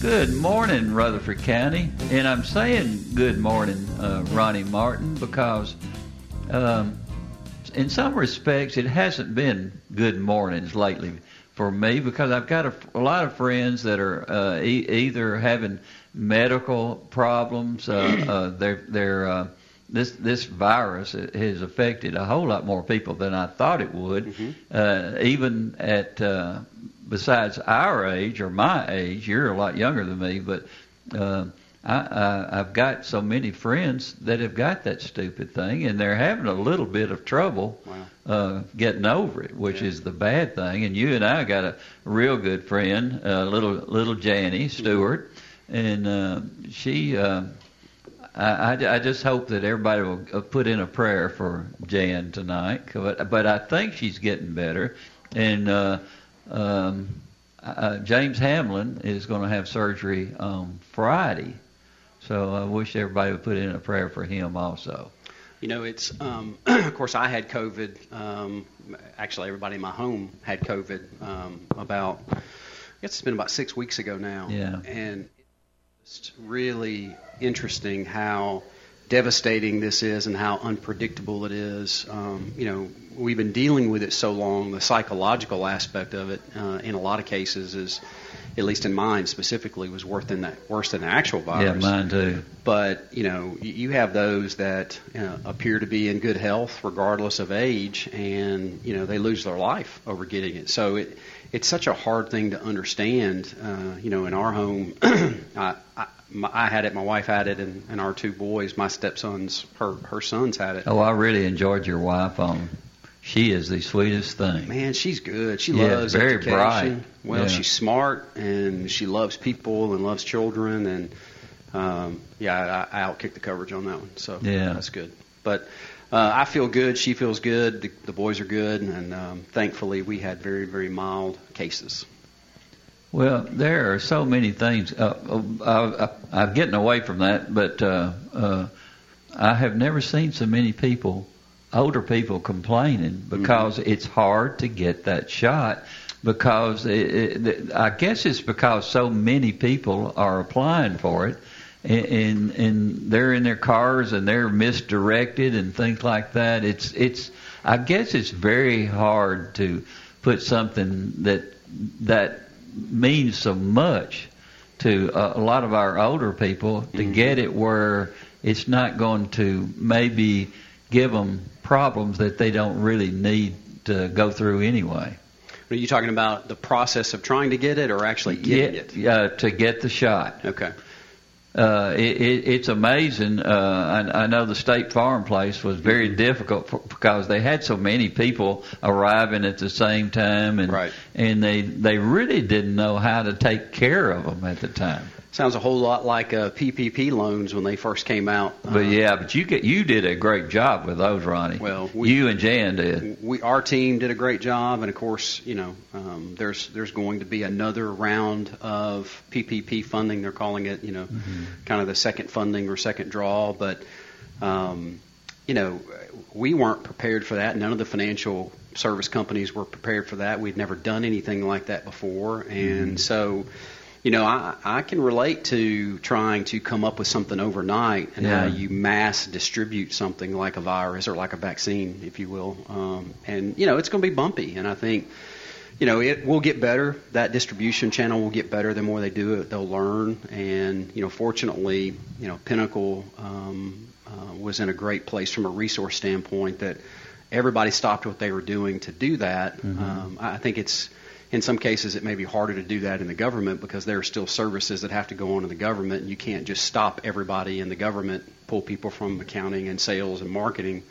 Good morning, Rutherford County. And I'm saying good morning, uh, Ronnie Martin, because um, in some respects it hasn't been good mornings lately for me because I've got a, a lot of friends that are uh, e- either having medical problems, uh, uh, they're, they're, uh, this this virus has affected a whole lot more people than I thought it would. Uh, even at uh, besides our age or my age, you're a lot younger than me, but uh, I, I, I've got so many friends that have got that stupid thing, and they're having a little bit of trouble uh, getting over it, which is the bad thing. And you and I got a real good friend, uh, little little Janny Stewart, and uh, she. Uh, I, I, I just hope that everybody will uh, put in a prayer for Jan tonight. But, but I think she's getting better. And uh, um, uh, James Hamlin is going to have surgery on Friday. So I wish everybody would put in a prayer for him also. You know, it's um, of course I had COVID. Um, actually, everybody in my home had COVID um, about. I guess it's been about six weeks ago now. Yeah. And it's really interesting how devastating this is and how unpredictable it is. Um, you know, we've been dealing with it so long. The psychological aspect of it, uh, in a lot of cases, is, at least in mine specifically, was worse than the, worse than the actual virus. Yeah, mine too. But you know, you have those that uh, appear to be in good health regardless of age, and you know they lose their life over getting it. So it it's such a hard thing to understand. Uh, you know, in our home, I, I, my, I had it, my wife had it, and, and our two boys, my stepsons, her her sons had it. Oh, I really enjoyed your wife on. She is the sweetest thing. Man, she's good. She Yeah, loves very education. bright. Well, Yeah. she's smart and she loves people and loves children and um, yeah, I, I outkicked the coverage on that one. So Yeah. that's good. But uh, I feel good. She feels good. The, the boys are good, and um, thankfully we had very very mild cases. Well, there are so many things. Uh, I, I'm getting away from that, but uh, uh, I have never seen so many people, older people, complaining because it's hard to get that shot. Because it, it, I guess it's because so many people are applying for it, and, and and they're in their cars and they're misdirected and things like that. It's it's. I guess it's very hard to put something that that means so much to a, lot of our older people to get it where it's not going to maybe give them problems that they don't really need to go through anyway. Are you talking about the process of trying to get it, or actually getting it? Get, uh, to get the shot. Okay. Uh, it, it, it's amazing. Uh, I, I know the State Farm place was very difficult for, because they had so many people arriving at the same time, and Right. and they they really didn't know how to take care of them at the time. Sounds a whole lot like uh, PPP loans when they first came out. But Uh, yeah, but you get you did a great job with those, Ronnie. Well, we- you and Jan did. we our team did a great job, and of course, you know, um, there's there's going to be another round of PPP funding. They're calling it, you know, kind of the second funding or second draw. But um, you know, we weren't prepared for that. None of the financial service companies were prepared for that. We'd never done anything like that before, and so. You know, I, I can relate to trying to come up with something overnight and Yeah. how you mass distribute something like a virus or like a vaccine, if you will. Um, and you know, it's going to be bumpy. And I think you know, it will get better. That distribution channel will get better. The more they do it, they'll learn. And you know, fortunately, you know, Pinnacle um, uh, was in a great place from a resource standpoint that everybody stopped what they were doing to do that. Mm-hmm. Um, I think it's in some cases it may be harder to do that in the government because there are still services that have to go on in the government, and you can't just stop everybody in the government, pull people from accounting and sales and marketing,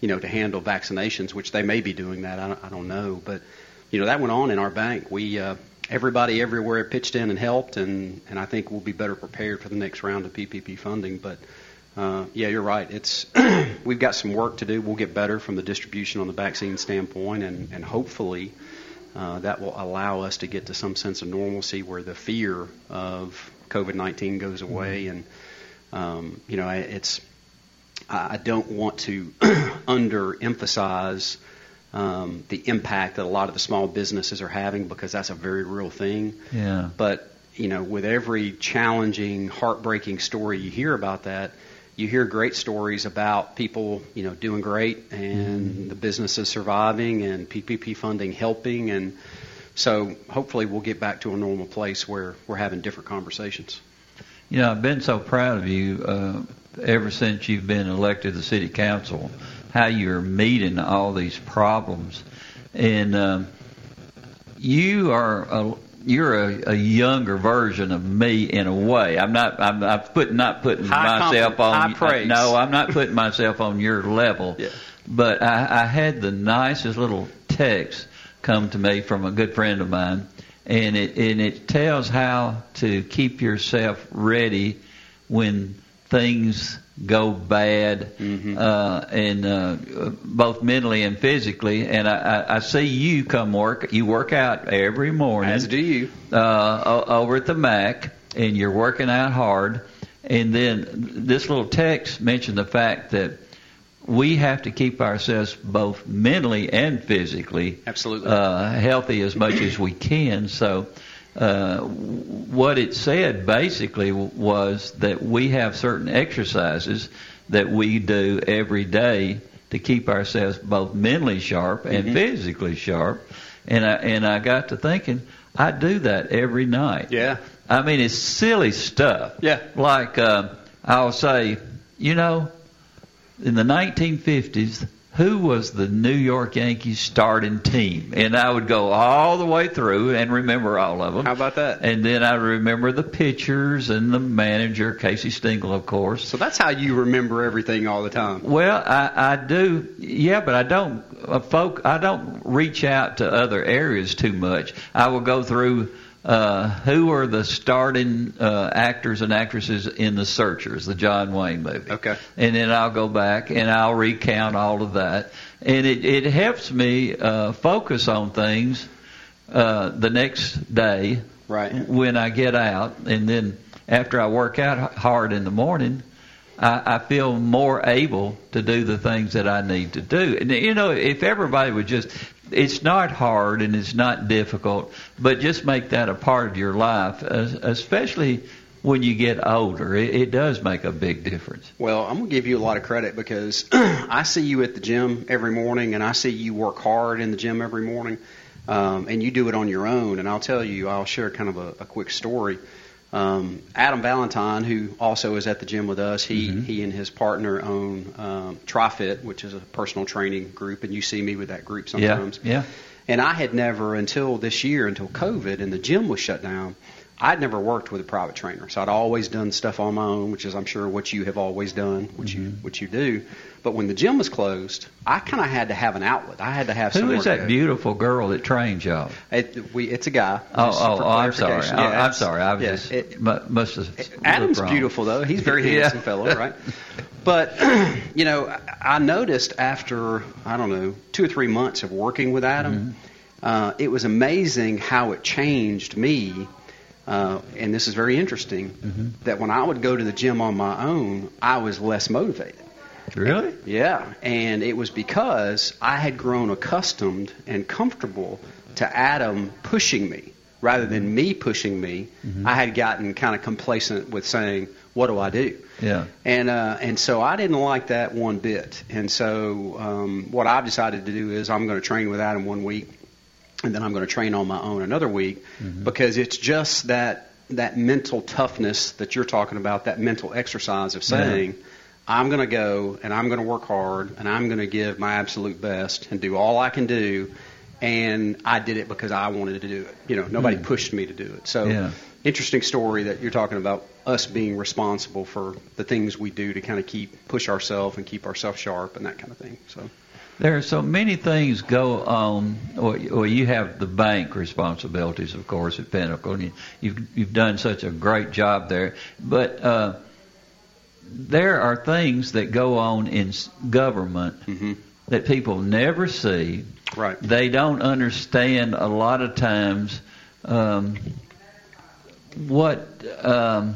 you know, to handle vaccinations, which they may be doing that. I don't, I don't know, but you know that went on in our bank. We uh, everybody everywhere pitched in and helped, and and I think we'll be better prepared for the next round of PPP funding, but. Uh, yeah, you're right. It's we've got some work to do. We'll get better from the distribution on the vaccine standpoint, and, and hopefully uh, that will allow us to get to some sense of normalcy where the fear of COVID-19 goes away. And um, you know, it's I don't want to underemphasize um, the impact that a lot of the small businesses are having because that's a very real thing. Yeah. But you know, with every challenging, heartbreaking story you hear about that, you hear great stories about people, you know, doing great and the businesses surviving and PPP funding helping, and so hopefully we'll get back to a normal place where we're having different conversations. You know, I've been so proud of you uh, ever since you've been elected to the city council, how you're meeting all these problems, and um, you are a, you're a, a younger version of me in a way. I'm not. I'm, I'm put, not putting High myself on. high uh, praise. No, I'm not putting myself on your level. Yeah. But I, I had the nicest little text come to me from a good friend of mine, and it and it tells how to keep yourself ready when things go bad, Mm-hmm. uh, and uh, both mentally and physically. And I, I, I see you come work. You work out every morning As do you. uh, over at the Mac, and you're working out hard. And then this little text mentioned the fact that we have to keep ourselves both mentally and physically Absolutely. uh, healthy as much as we can. So, uh, what it said basically was that we have certain exercises that we do every day to keep ourselves both mentally sharp and physically sharp. And I and I got to thinking, I do that every night. Yeah. I mean, it's silly stuff. Yeah. Like uh, I'll say, you know, in the 1950s, who was the New York Yankees starting team? And I would go all the way through and remember all of them. How about that? And then I remember the pitchers and the manager, Casey Stengel, of course. So that's how you remember everything all the time. Well, I, I do, yeah, but I don't, uh, folk, I don't reach out to other areas too much. I will go through uh, who are the starting uh, actors and actresses in The Searchers, the John Wayne movie. Okay. And then I'll go back and I'll recount all of that, and it it helps me uh, focus on things uh, the next day Right. when I get out, and then after I work out hard in the morning, I, I feel more able to do the things that I need to do. And you know, if everybody would just, it's not hard and it's not difficult, but just make that a part of your life, especially when you get older. It, it does make a big difference. Well, I'm going to give you a lot of credit because I see you at the gym every morning and I see you work hard in the gym every morning. Um, and you do it on your own. And I'll tell you, I'll share kind of a, a quick story. Um, Adam Valentine, who also is at the gym with us, he, he and his partner own um, TriFit, which is a personal training group, and you see me with that group sometimes. yeah. yeah. And I had never, until this year, until COVID and the gym was shut down, I'd never worked with a private trainer. So I'd always done stuff on my own, which is, I'm sure, what you have always done, which you what you do. But when the gym was closed, I kind of had to have an outlet. I had to have Who to that beautiful girl that trains y'all? It, we, it's a guy. Oh, oh, oh I'm sorry. I, Yeah, I'm sorry. I was yeah, just it- mu- must have. Adam's wrong. beautiful though. He's a very Yeah. handsome fellow, right? But you know, I noticed after I don't know two or three months of working with Adam, Mm-hmm. uh, it was amazing how it changed me. Uh, and this is very interesting Mm-hmm. that when I would go to the gym on my own, I was less motivated. Really? Yeah, and it was because I had grown accustomed and comfortable to Adam pushing me rather than me pushing me. I had gotten kind of complacent with saying, "What do I do?" Yeah. And uh, and so I didn't like that one bit. And so um, what I've decided to do is I'm going to train with Adam one week. and then I'm going to train on my own another week because it's just that that mental toughness that you're talking about, that mental exercise of saying, I'm going to go and I'm going to work hard and I'm going to give my absolute best and do all I can do. And I did it because I wanted to do it. You know, nobody pushed me to do it. So, Yeah. interesting story that you're talking about us being responsible for the things we do to kind of keep push ourselves and keep ourselves sharp and that kind of thing. So, There are so many things go on. Or, or you have the bank responsibilities, of course, at Pinnacle. And you, you've you've done such a great job there. But uh, there are things that go on in government that people never see. right. They don't understand a lot of times um, what um,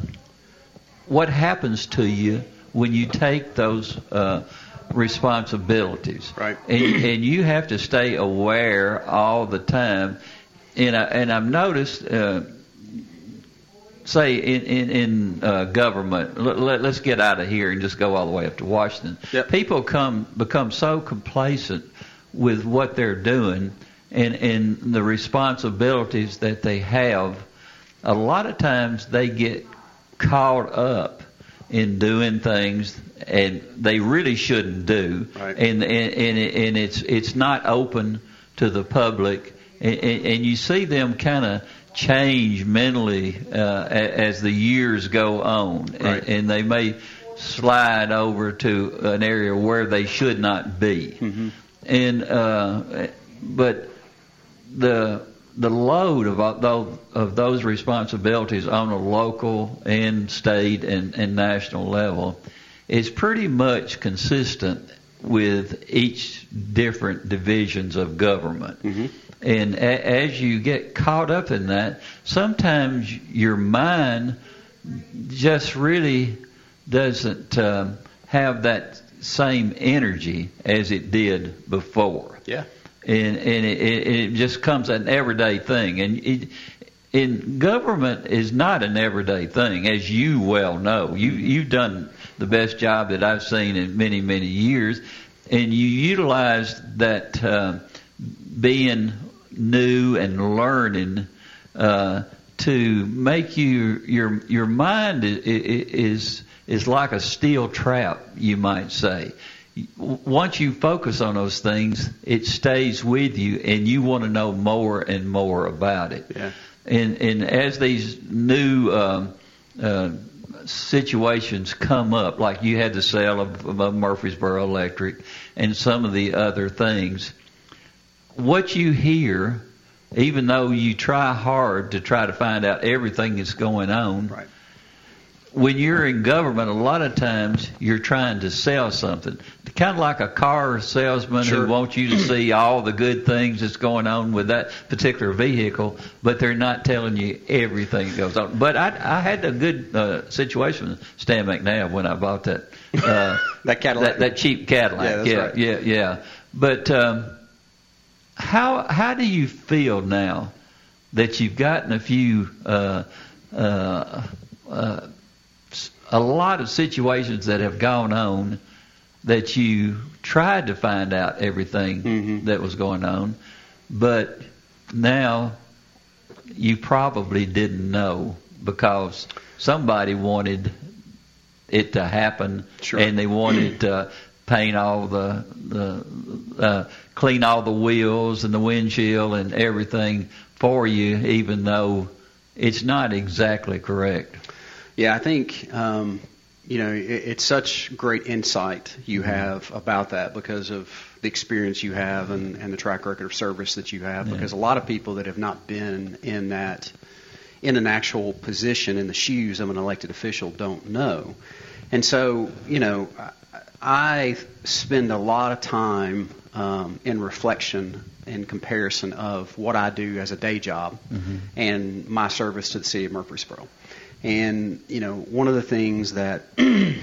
what happens to you when you take those uh, responsibilities. Right. And, and you have to stay aware all the time. And I, and I've noticed. Uh, say in in, in uh, government, let, let, us get out of here and just go all the way up to Washington. Yep. People come become so complacent with what they're doing and and the responsibilities that they have. A lot of times they get caught up in doing things and they really shouldn't do, Right. and and and, and it's it's not open to the public, and and you see them kind of change mentally uh, a- as the years go on, Right. and, and they may slide over to an area where they should not be, Mm-hmm. and uh, but the the load of those, of those responsibilities on a local and state and, and national level is pretty much consistent with each different divisions of government. And a, as you get caught up in that, sometimes your mind just really doesn't um, have that same energy as it did before Yeah. and and it, it, just comes an everyday thing. And it, in government is not an everyday thing, as you well know. You you've done the best job that I've seen in many many years, and you utilize that uh, being new and learning. Uh, to make you your your mind is, is is like a steel trap, you might say once you focus on those things, it stays with you, and you want to know more and more about it. Yeah. And and as these new um, uh, situations come up, like you had the sale of, of Murfreesboro Electric and some of the other things, what you hear, even though you try hard to try to find out everything that's going on, Right. when you're in government, a lot of times you're trying to sell something. Kind of like a car salesman Sure. who wants you to see all the good things that's going on with that particular vehicle, but they're not telling you everything that goes on. But I, I had a good uh, situation with Stan McNabb when I bought that uh, That Cadillac. that, that cheap Cadillac. Yeah, that's yeah, right. yeah, yeah. But um, how how do you feel now that you've gotten a few uh, uh, uh, a lot of situations that have gone on that you tried to find out everything Mhm. that was going on, but now you probably didn't know because somebody wanted it to happen Sure. and they wanted to paint all the the uh, clean all the wheels and the windshield and everything for you even though it's not exactly correct Yeah, I think um, you know it, it's such great insight you have about that because of the experience you have and, and the track record of service that you have. Yeah. Because a lot of people that have not been in that in an actual position in the shoes of an elected official don't know. And so, you know, I, spend a lot of time um, in reflection in comparison of what I do as a day job and my service to the city of Murfreesboro. And you know, one of the things that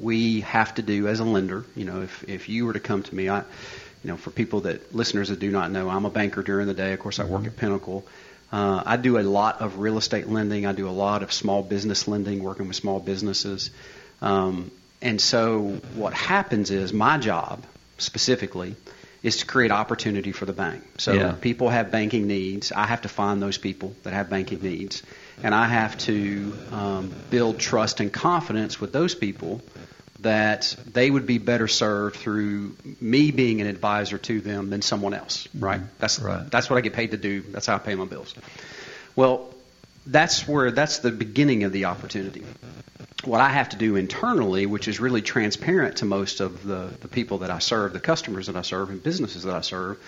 we have to do as a lender, you know, if if you were to come to me, I, you know, for people that listeners that do not know, I'm a banker during the day. Of course, I work at Pinnacle. Uh, I do a lot of real estate lending. I do a lot of small business lending, working with small businesses. Um, and so, what happens is my job specifically is to create opportunity for the bank. So Yeah. people have banking needs. I have to find those people that have banking needs, and I have to um, build trust and confidence with those people that they would be better served through me being an advisor to them than someone else. Right? That's Right. that's what I get paid to do. That's how I pay my bills. Well, that's where that's the beginning of the opportunity. What I have to do internally, which is really transparent to most of the, the people that I serve, the customers that I serve, and businesses that I serve,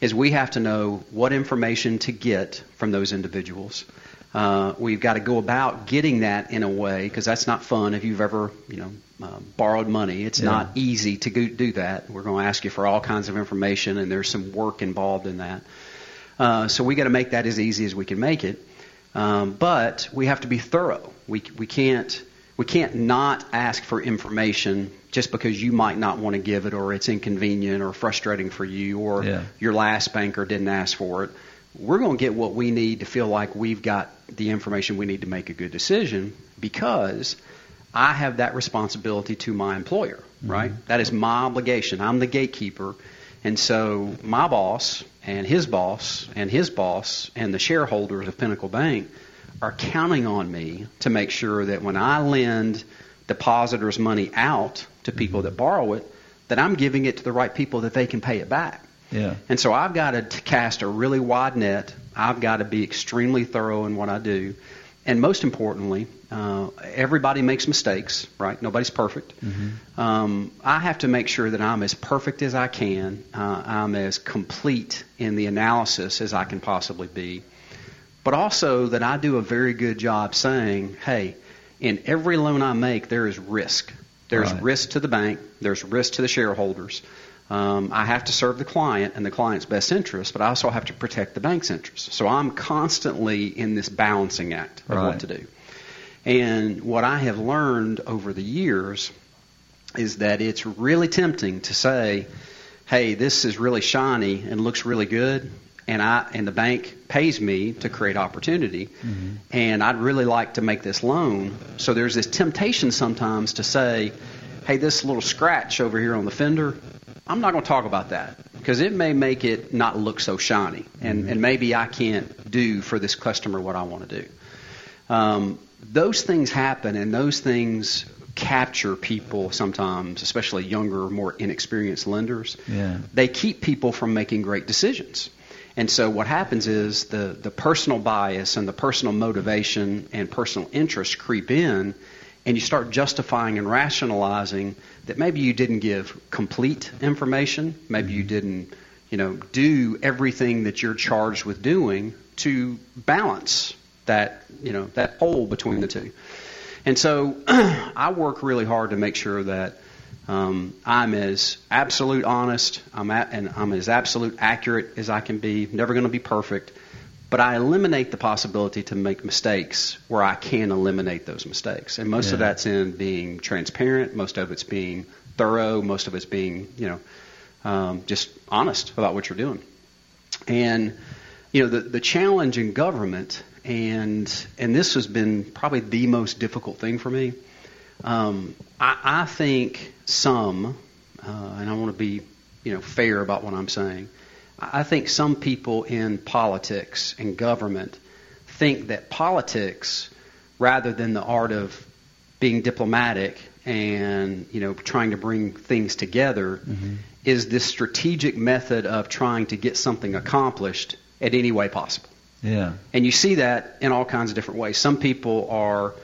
is we have to know what information to get from those individuals. Uh, we've got to go about getting that in a way because that's not fun. If you've ever, you know, uh, borrowed money, it's Yeah. not easy to go, do that. We're going to ask you for all kinds of information, and there's some work involved in that. Uh, so we got to make that as easy as we can make it. Um, but we have to be thorough. We we can't we can't not ask for information just because you might not want to give it, or it's inconvenient, or frustrating for you, or Yeah. your last banker didn't ask for it. We're going to get what we need to feel like we've got the information we need to make a good decision because I have that responsibility to my employer, mm-hmm. right? That is my obligation. I'm the gatekeeper. And so my boss and his boss and his boss and the shareholders of Pinnacle Bank are counting on me to make sure that when I lend depositors' money out to people that borrow it, that I'm giving it to the right people that they can pay it back. Yeah. And so I've got to cast a really wide net. I've got to be extremely thorough in what I do. And most importantly, uh, everybody makes mistakes, right? Nobody's perfect. Um, I have to make sure that I'm as perfect as I can. Uh, I'm as complete in the analysis as I can possibly be. But also that I do a very good job saying, hey, in every loan I make, there is risk. There's Right. risk to the bank. There's risk to the shareholders. Um, I have to serve the client and the client's best interest, but I also have to protect the bank's interest. So I'm constantly in this balancing act of Right. what to do. And what I have learned over the years is that it's really tempting to say, "Hey, this is really shiny and looks really good," and I and the bank pays me to create opportunity, and I'd really like to make this loan. So there's this temptation sometimes to say, "Hey, this little scratch over here on the fender, I'm not going to talk about that because it may make it not look so shiny, and and maybe I can't do for this customer what I want to do." Um, those things happen, and those things capture people sometimes, especially younger, more inexperienced lenders. Yeah. They keep people from making great decisions. And so what happens is the, the personal bias and the personal motivation and personal interest creep in, and you start justifying and rationalizing that maybe you didn't give complete information, maybe you mm-hmm. didn't, you know, do everything that you're charged with doing to balance that, you know, that hole between the two. And so I work really hard to make sure that um, I'm as absolute honest, I'm at, and I'm as absolute accurate as I can be. Never going to be perfect, but I eliminate the possibility to make mistakes where I can eliminate those mistakes. And most of that's in being transparent. Most of it's being thorough. Most of it's being, you know, um, just honest about what you're doing. And you know, the the challenge in government, and and this has been probably the most difficult thing for me. Um, I, I think some, uh, and I want to be, you know, fair about what I'm saying. I think some people in politics and government think that politics, rather than the art of being diplomatic and you know trying to bring things together, is this strategic method of trying to get something accomplished at any way possible. Yeah. And you see that in all kinds of different ways. Some people are,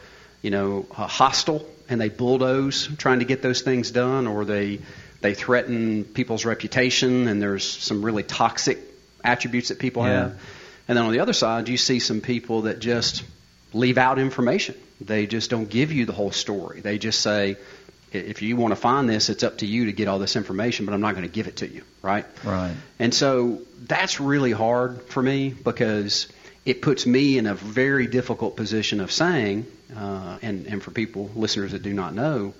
you know, uh, hostile and they bulldoze trying to get those things done, or they they threaten people's reputation, and there's some really toxic attributes that people Yeah. have. And then on the other side, you see some people that just leave out information. They just don't give you the whole story. They just say, if you want to find this, it's up to you to get all this information, but I'm not going to give it to you, right? Right. And so that's really hard for me because it puts me in a very difficult position of saying, uh, and, and for people, listeners that do not know,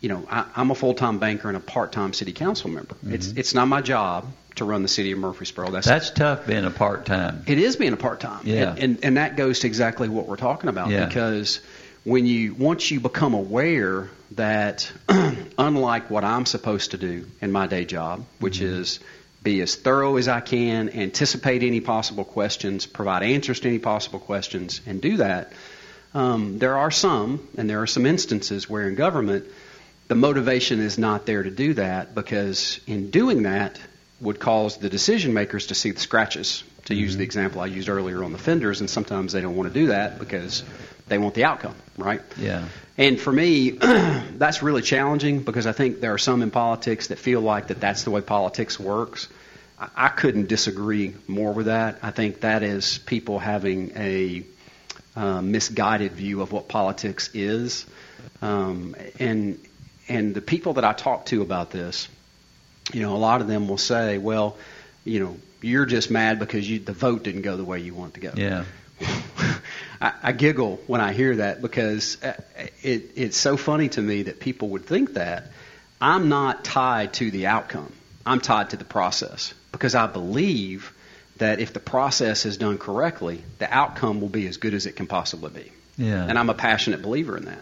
you know, I, I'm a full time banker and a part time city council member. It's, it's not my job to run the city of Murfreesboro. That's, That's tough being a part time. it is being a part time. Yeah. And, and, and that goes to exactly what we're talking about Yeah. because when you once you become aware that unlike what I'm supposed to do in my day job, which Mm-hmm. is be as thorough as I can, anticipate any possible questions, provide answers to any possible questions, and do that. Um, there are some, and there are some instances where in government, the motivation is not there to do that because in doing that would cause the decision makers to see the scratches. To mm-hmm. use the example I used earlier on the fenders, and sometimes they don't want to do that because they want the outcome, right? Yeah. And for me, that's really challenging because I think there are some in politics that feel like that that's the way politics works. I, I couldn't disagree more with that. I think that is people having a uh, misguided view of what politics is, um, and and the people that I talk to about this, you know, a lot of them will say, well, you know, you're just mad because you, the vote didn't go the way you want it to go. Yeah. I, I giggle when I hear that because uh, it, it's so funny to me that people would think that. I'm not tied to the outcome. I'm tied to the process because I believe that if the process is done correctly, the outcome will be as good as it can possibly be. Yeah. And I'm a passionate believer in that.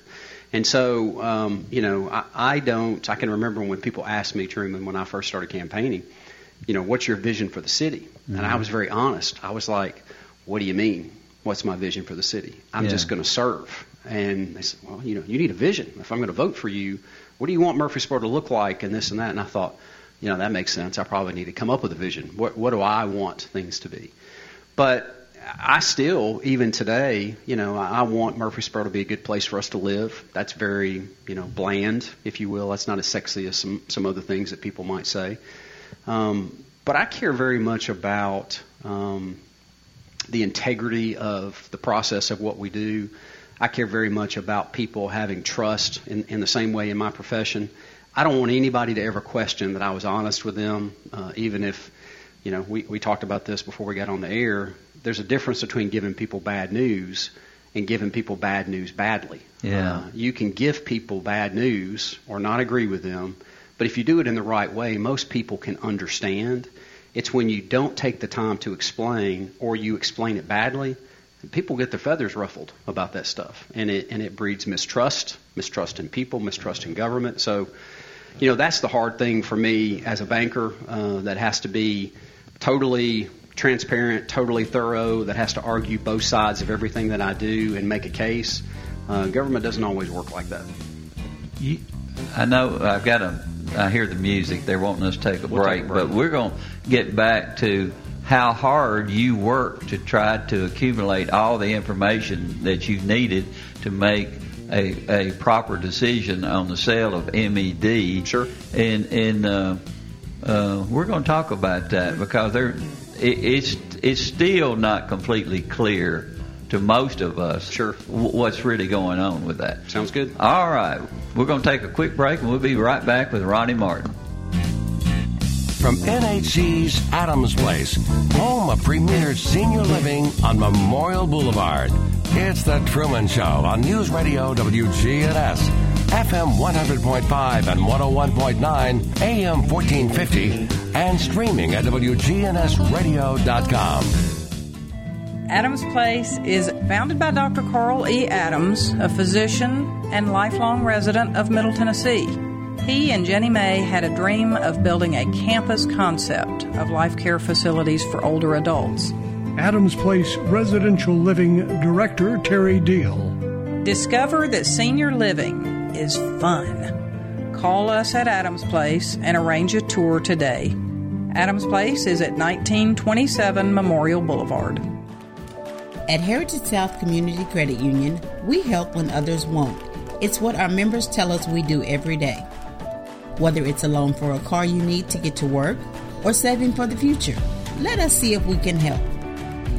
And so, um, you know, I, I don't. I can remember when people asked me, Truman, when I first started campaigning, you know, what's your vision for the city? Mm-hmm. And I was very honest. I was like, what do you mean? What's my vision for the city? I'm yeah. just going to serve. And they said, well, you know, you need a vision. If I'm going to vote for you, what do you want Murfreesboro to look like and this and that? And I thought, you know, that makes sense. I probably need to come up with a vision. What, what do I want things to be? But I still, even today, you know, I want Murfreesboro to be a good place for us to live. That's very, you know, bland, if you will. That's not as sexy as some, some other things that people might say. Um, but I care very much about um, the integrity of the process of what we do. I care very much about people having trust in, in the same way in my profession. I don't want anybody to ever question that I was honest with them, uh, even if, you know, we, we talked about this before we got on the air. There's a difference between giving people bad news and giving people bad news badly. Yeah. Uh, you can give people bad news or not agree with them, but if you do it in the right way, most people can understand it's when you don't take the time to explain or you explain it badly, people get their feathers ruffled about that stuff. And it, and it breeds mistrust, mistrust in people, mistrust in government. So, you know, that's the hard thing for me as a banker uh, that has to be totally transparent, totally thorough, that has to argue both sides of everything that I do and make a case. Uh, government doesn't always work like that. You, I know I've got a I hear the music. They're wanting us to take a, we'll break, take a break, but we're going to get back to how hard you work to try to accumulate all the information that you needed to make a, a proper decision on the sale of MED. Sure. And and uh, uh, we're going to talk about that because there it, it's it's still not completely clear to most of us sure. what's really going on with that. Sounds good. All right. We're going to take a quick break and we'll be right back with Ronnie Martin. From NHC's Adams Place, home of premier senior living on Memorial Boulevard, it's The Truman Show on News Radio WGNS, FM 100.5 and 101.9, AM 1450, and streaming at WGNSradio.com. Adams Place is founded by Dr. Carl E. Adams, a physician and lifelong resident of Middle Tennessee. He and Jenny May had a dream of building a campus concept of life care facilities for older adults. Adams Place Residential Living Director Terry Deal. Discover that senior living is fun. Call us at Adams Place and arrange a tour today. Adams Place is at 1927 Memorial Boulevard. At Heritage South Community Credit Union, we help when others won't. It's what our members tell us we do every day. Whether it's a loan for a car you need to get to work or saving for the future, let us see if we can help.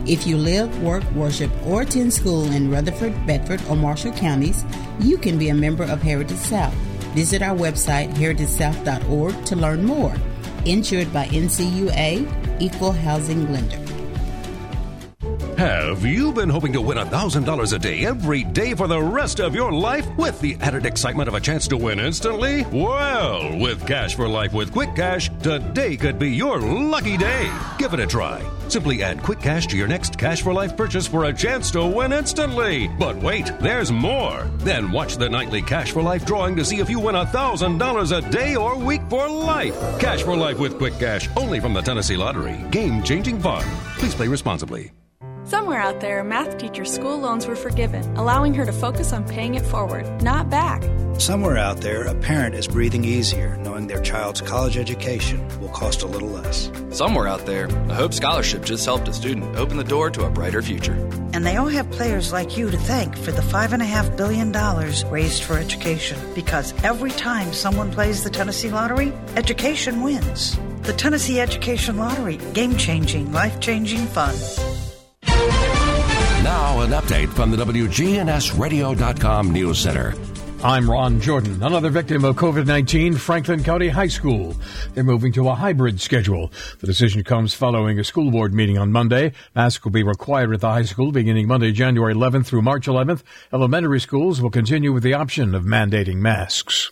If you live, work, worship, or attend school in Rutherford, Bedford, or Marshall counties, you can be a member of Heritage South. Visit our website, heritagesouth.org, to learn more. Insured by NCUA, Equal Housing Lender. Have you been hoping to win $1,000 a day every day for the rest of your life with the added excitement of a chance to win instantly? Well, with Cash for Life with Quick Cash, today could be your lucky day. Give it a try. Simply add Quick Cash to your next Cash for Life purchase for a chance to win instantly. But wait, there's more. Then watch the nightly Cash for Life drawing to see if you win $1,000 a day or week for life. Cash for Life with Quick Cash, only from the Tennessee Lottery. Game changing fun. Please play responsibly. Somewhere out there, a math teacher's school loans were forgiven, allowing her to focus on paying it forward, not back. Somewhere out there, a parent is breathing easier knowing their child's college education will cost a little less. Somewhere out there, a Hope Scholarship just helped a student open the door to a brighter future. And they all have players like you to thank for the $5.5 billion raised for education. Because every time someone plays the Tennessee Lottery, education wins. The Tennessee Education Lottery, game changing, life changing fun. Now, an update from the WGNSradio.com News Center. I'm Ron Jordan. Another victim of COVID 19, Franklin County High School. They're moving to a hybrid schedule. The decision comes following a school board meeting on Monday. Masks will be required at the high school beginning Monday, January 11th through March 11th. Elementary schools will continue with the option of mandating masks.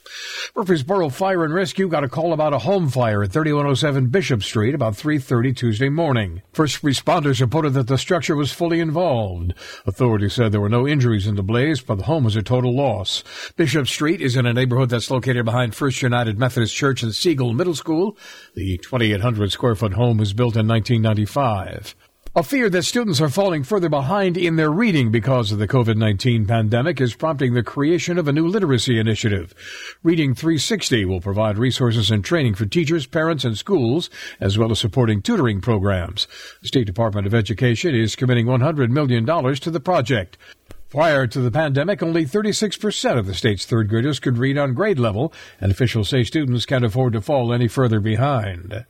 Murfreesboro Fire and Rescue got a call about a home fire at 3107 Bishop Street about 3.30 Tuesday morning. First responders reported that the structure was fully involved. Authorities said there were no injuries in the blaze, but the home was a total loss. Bishop Street is in a neighborhood that's located behind First United Methodist Church and Siegel Middle School. The 2,800 square foot home was built in 1995. A fear that students are falling further behind in their reading because of the COVID 19 pandemic is prompting the creation of a new literacy initiative. Reading 360 will provide resources and training for teachers, parents, and schools, as well as supporting tutoring programs. The State Department of Education is committing $100 million to the project. Prior to the pandemic, only 36% of the state's third graders could read on grade level, and officials say students can't afford to fall any further behind.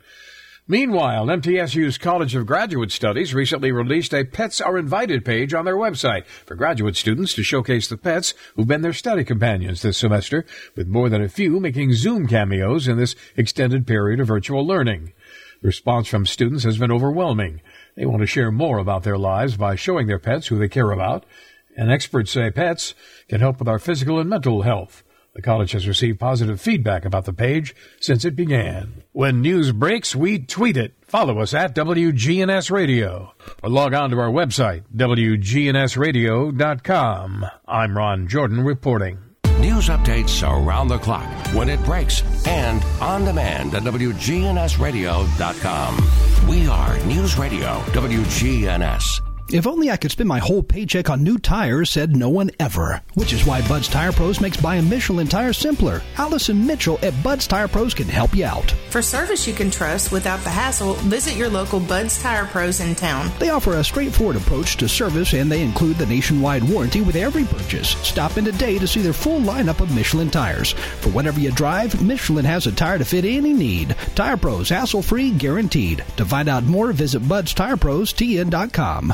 Meanwhile, MTSU's College of Graduate Studies recently released a Pets Are Invited page on their website for graduate students to showcase the pets who've been their study companions this semester, with more than a few making Zoom cameos in this extended period of virtual learning. The response from students has been overwhelming. They want to share more about their lives by showing their pets who they care about, and experts say pets can help with our physical and mental health. The college has received positive feedback about the page since it began. When news breaks, we tweet it. Follow us at WGNS Radio or log on to our website, WGNSradio.com. I'm Ron Jordan reporting. News updates around the clock, when it breaks, and on demand at WGNSradio.com. We are News Radio WGNS. If only I could spend my whole paycheck on new tires, said no one ever. Which is why Bud's Tire Pros makes buying Michelin tires simpler. Allison Mitchell at Bud's Tire Pros can help you out. For service you can trust without the hassle, visit your local Bud's Tire Pros in town. They offer a straightforward approach to service and they include the nationwide warranty with every purchase. Stop in today to see their full lineup of Michelin tires. For whatever you drive, Michelin has a tire to fit any need. Tire Pros, hassle free, guaranteed. To find out more, visit Bud's Tire Pros, BudsTirePros.tn.com.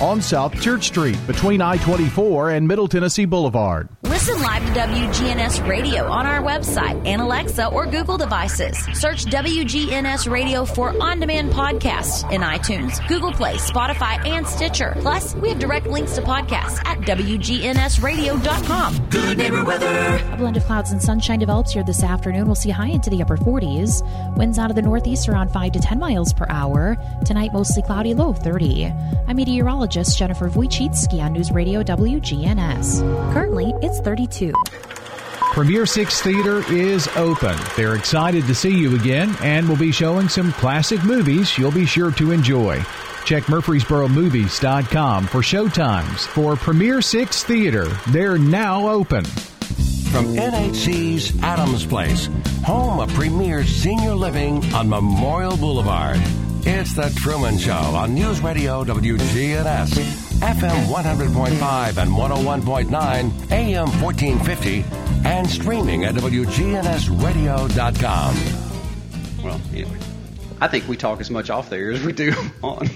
On South Church Street between I 24 and Middle Tennessee Boulevard. Listen live to WGNS Radio on our website and Alexa or Google devices. Search WGNS Radio for on demand podcasts in iTunes, Google Play, Spotify, and Stitcher. Plus, we have direct links to podcasts at WGNSradio.com. Good neighbor weather. A blend of clouds and sunshine develops here this afternoon. We'll see high into the upper 40s. Winds out of the northeast around 5 to 10 miles per hour. Tonight, mostly cloudy, low 30. I'm meteorologist Jennifer Wojcicki on News Radio WGNS. Currently, it's 32. Premier Six Theater is open. They're excited to see you again and will be showing some classic movies you'll be sure to enjoy. Check MurfreesboroMovies.com for showtimes for Premier Six Theater. They're now open. From NHC's Adams Place, home of premier senior living on Memorial Boulevard. It's The Truman Show on News Radio WGNS. FM 100.5 and 101.9, AM 1450, and streaming at WGNSradio.com. Well, anyway, I think we talk as much off there as we do on.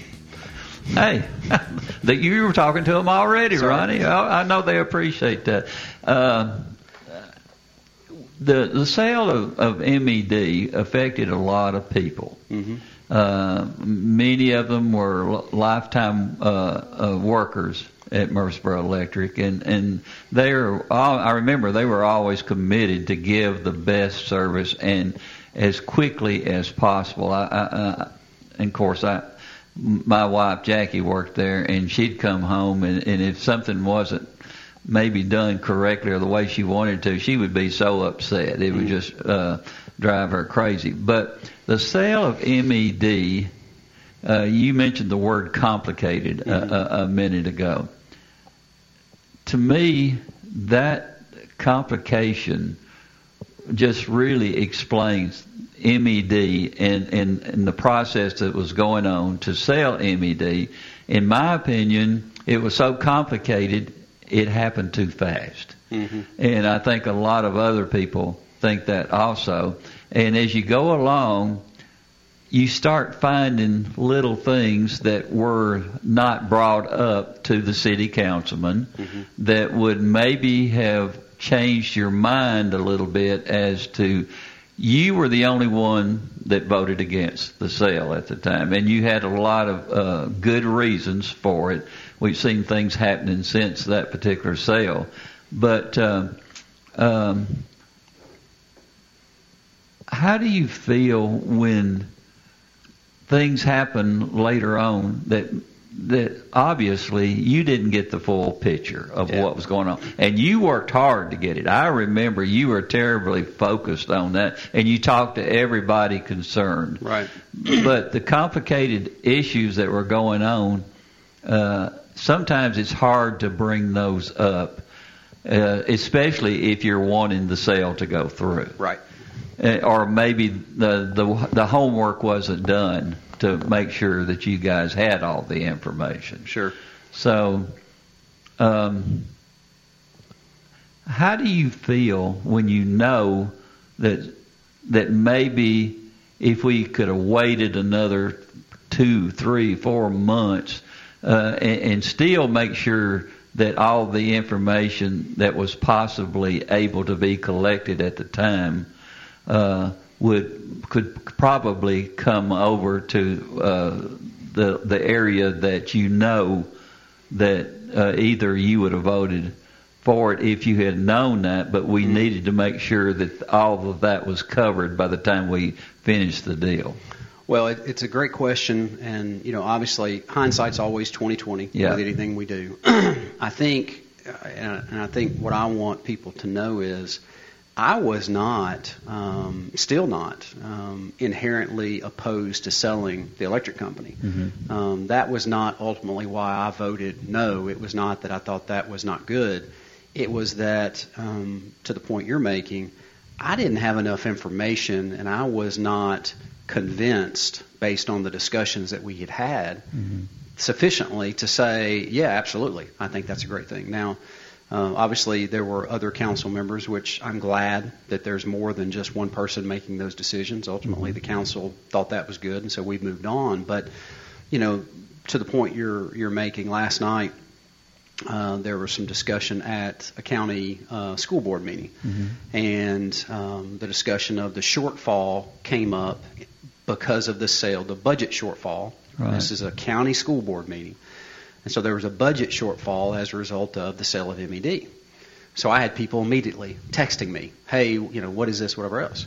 Hey, that you were talking to them already, Sorry. Ronnie. I, I know they appreciate that. Uh, the the sale of, of MED affected a lot of people. Mm-hmm. Uh, many of them were li- lifetime uh, uh, workers at Murfreesboro Electric, and and they're all, I remember they were always committed to give the best service and as quickly as possible. I, I, I and of course I. My wife Jackie worked there, and she'd come home, and, and if something wasn't maybe done correctly or the way she wanted to, she would be so upset. It would just uh, drive her crazy. But the sale of MED, uh, you mentioned the word complicated a, a, a minute ago. To me, that complication just really explains MED and, and, and the process that was going on to sell MED. In my opinion, it was so complicated, it happened too fast. Mm-hmm. And I think a lot of other people think that also. And as you go along, you start finding little things that were not brought up to the city councilman that would maybe have changed your mind a little bit as to you were the only one that voted against the sale at the time, and you had a lot of uh, good reasons for it. We've seen things happening since that particular sale, but um, um, how do you feel when things happen later on that that obviously you didn't get the full picture of what was going on? And you worked hard to get it. I remember you were terribly focused on that and you talked to everybody concerned. Right. but the complicated issues that were going on uh, sometimes it's hard to bring those up uh, especially if you're wanting the sale to go through Right. uh, or maybe the, the the homework wasn't done to make sure that you guys had all the information. Sure. So, um, how do you feel when you know that that maybe if we could have waited another two, three, four months uh, and, and still make sure that all the information that was possibly able to be collected at the time uh, would could probably come over to uh, the the area that you know that uh, either you would have voted for it if you had known that, but we needed to make sure that all of that was covered by the time we finished the deal. Well, it, it's a great question, and you know, obviously, hindsight's always twenty twenty Yeah. with anything we do. I think, uh, and and I think what I want people to know is, I was not, um, still not, um, inherently opposed to selling the electric company. Um, that was not ultimately why I voted no. It was not that I thought that was not good. It was that, um, to the point you're making, I didn't have enough information, and I was not convinced, based on the discussions that we had had, sufficiently to say, yeah, absolutely, I think that's a great thing. Now, uh, obviously, there were other council members, which I'm glad that there's more than just one person making those decisions. Ultimately, the council thought that was good, and so we've moved on. But, you know, to the point you're you're making, last night uh, there was some discussion at a county uh, school board meeting, and um, the discussion of the shortfall came up because of the sale, the budget shortfall. Right. This is a county school board meeting. And so there was a budget shortfall as a result of the sale of MED. So I had people immediately texting me, hey, you know, what is this, whatever else.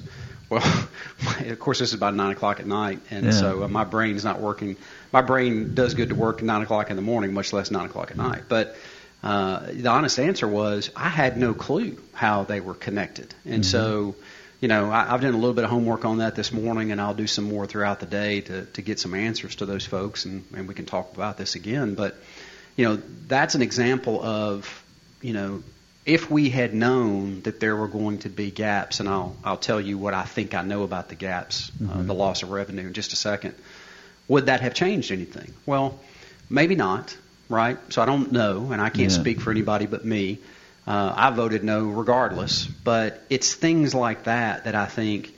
Well, of course, this is about 9 o'clock at night, and Yeah. so uh, my brain's not working. My brain does good to work at 9 o'clock in the morning, much less 9 o'clock at night. But uh, the honest answer was I had no clue how they were connected. And so, you know, I, I've done a little bit of homework on that this morning, and I'll do some more throughout the day to, to get some answers to those folks, and, and we can talk about this again. But, you know, that's an example of, you know, if we had known that there were going to be gaps, and I'll I'll tell you what I think I know about the gaps, uh, Mhm. the loss of revenue in just a second, would that have changed anything? Well, maybe not. right? So I don't know, and I can't Yeah. speak for anybody but me. Uh, I voted no regardless, but it's things like that that I think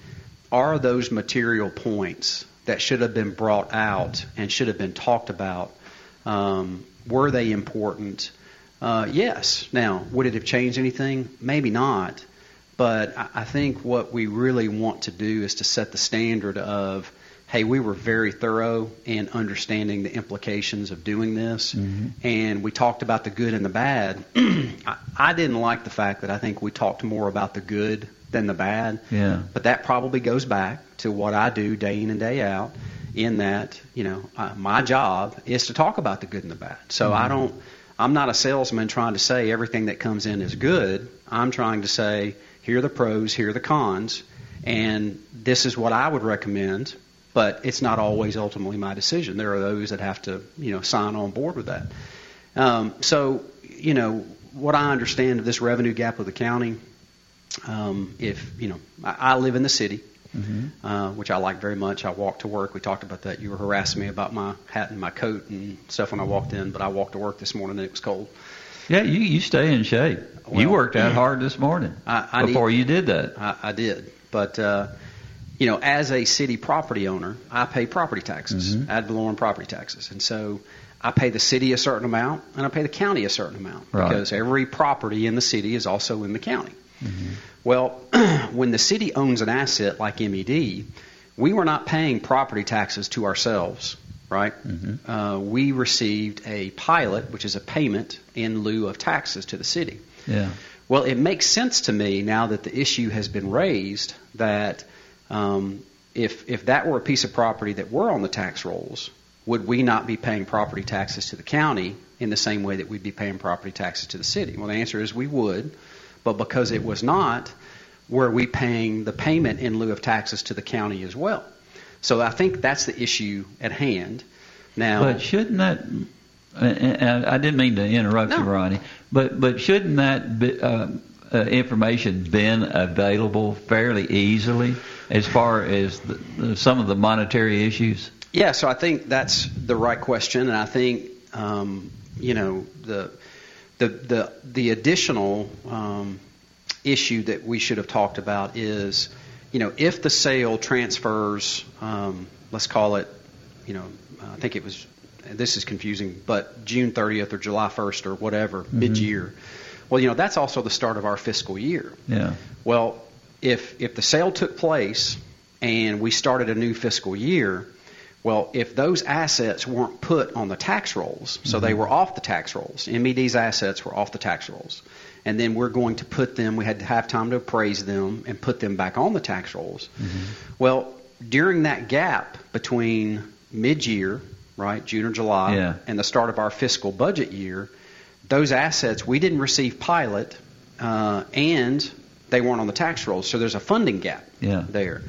are those material points that should have been brought out and should have been talked about. Um, were they important? Uh, yes. Now, would it have changed anything? Maybe not. But I, I think what we really want to do is to set the standard of, hey, we were very thorough in understanding the implications of doing this, and we talked about the good and the bad. I, I didn't like the fact that I think we talked more about the good than the bad. Yeah. But that probably goes back to what I do day in and day out. In that, you know, uh, my job is to talk about the good and the bad. So I don't. I'm not a salesman trying to say everything that comes in is good. I'm trying to say here are the pros, here are the cons, and this is what I would recommend. But it's not always ultimately my decision. There are those that have to, you know, sign on board with that. Um, so, you know, what I understand of this revenue gap with the county, um, if you know, I, I live in the city, uh, which I like very much. I walk to work. We talked about that. You were harassing me about my hat and my coat and stuff when I walked in, but I walked to work this morning and it was cold. Yeah, you you stay in shape. you worked out hard this morning I, I before need- you did that. I, I did, but uh, you know, as a city property owner, I pay property taxes, Mhm. ad valorem property taxes, and so I pay the city a certain amount and I pay the county a certain amount Right. because every property in the city is also in the county. Well, when the city owns an asset like MED, we were not paying property taxes to ourselves, right? Uh, we received a pilot, which is a payment in lieu of taxes to the city. Yeah. Well, it makes sense to me now that the issue has been raised that um, if if that were a piece of property that were on the tax rolls, would we not be paying property taxes to the county in the same way that we'd be paying property taxes to the city? Well, the answer is we would, but because it was not, were we paying the payment in lieu of taxes to the county as well? So I think that's the issue at hand. Now, But shouldn't that? I didn't mean to interrupt you, Ronnie. But but shouldn't that be, uh, uh, information been available fairly easily as far as the, the, some of the monetary issues? Yeah, so I think that's the right question, and I think um, you know the the the the additional um, issue that we should have talked about is you know if the sale transfers, um, let's call it, you know, I think it was this is confusing, but June 30th or July 1st or whatever mid year. Well, you know that's also the start of our fiscal year. Yeah. Well, if if the sale took place and we started a new fiscal year, well, if those assets weren't put on the tax rolls, so they were off the tax rolls, MED's assets were off the tax rolls, and then we're going to put them, we had to have time to appraise them and put them back on the tax rolls. Well, during that gap between mid-year, right, June or July, Yeah. and the start of our fiscal budget year, those assets we didn't receive pilot, uh, and they weren't on the tax rolls, so there's a funding gap Yeah. there.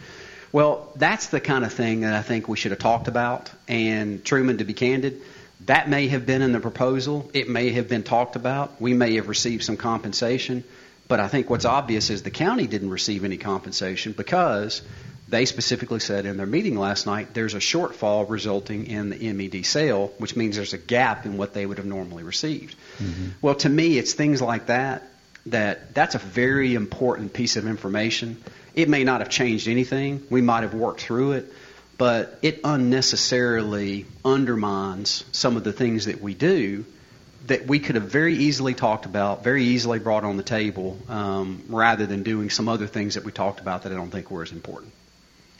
Well, that's the kind of thing that I think we should have talked about. And Truman, to be candid, that may have been in the proposal. It may have been talked about. We may have received some compensation. But I think what's obvious is the county didn't receive any compensation because they specifically said in their meeting last night there's a shortfall resulting in the MED sale, which means there's a gap in what they would have normally received. Mm-hmm. Well, to me, it's things like that that that's a very important piece of information. It may not have changed anything. We might have worked through it, but it unnecessarily undermines some of the things that we do that we could have very easily talked about, very easily brought on the table, um, rather than doing some other things that we talked about that I don't think were as important.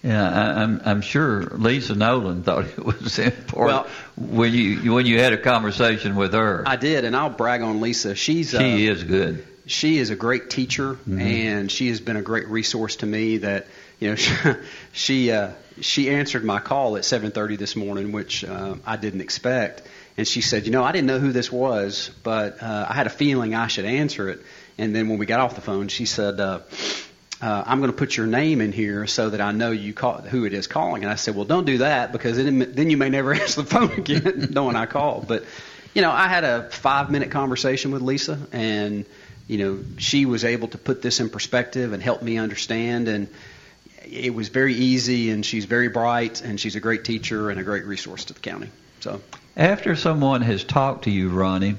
Yeah, I, I'm I'm sure Lisa Nolan thought it was important when you when you had a conversation with her. I did, and I'll brag on Lisa. She's uh, she is good. She is a great teacher and she has been a great resource to me that you know she she, uh, she answered my call at 7:30 this morning which uh, I didn't expect and she said you know I didn't know who this was but uh, I had a feeling I should answer it and then when we got off the phone she said uh, uh, I'm going to put your name in here so that I know you call, who it is calling. And I said, well, don't do that because then, then you may never answer the phone again knowing I called. But, you know, I had a five minute conversation with Lisa and, you know, she was able to put this in perspective and help me understand. And it was very easy and she's very bright and she's a great teacher and a great resource to the county. So after someone has talked to you, Ronnie,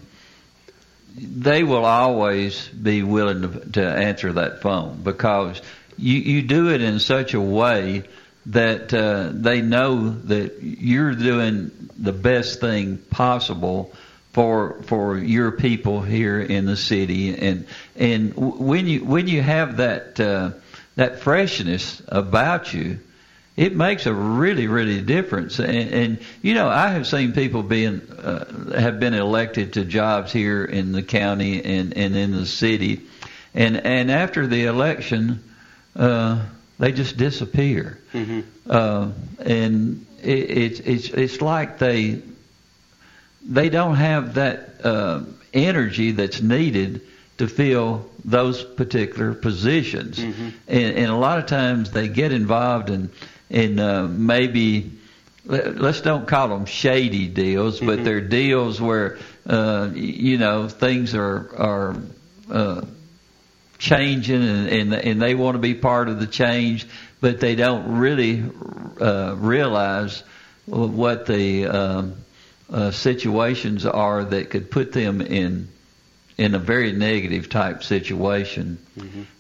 they will always be willing to, to answer that phone because you, you do it in such a way that uh, they know that you're doing the best thing possible for for your people here in the city and and when you when you have that uh, that freshness about you it makes a really, really difference. And, and you know, I have seen people being uh, have been elected to jobs here in the county and and in the city, and and after the election, uh, they just disappear. Mm-hmm. Uh, and it, it's it's it's like they they don't have that uh, energy that's needed to fill those particular positions. Mm-hmm. And, and a lot of times they get involved in in uh, maybe let's don't call them shady deals, but Mhm. they're deals where uh, you know things are are uh, changing and, and and they want to be part of the change, but they don't really uh, realize what the um, uh, situations are that could put them in in a very negative type situation.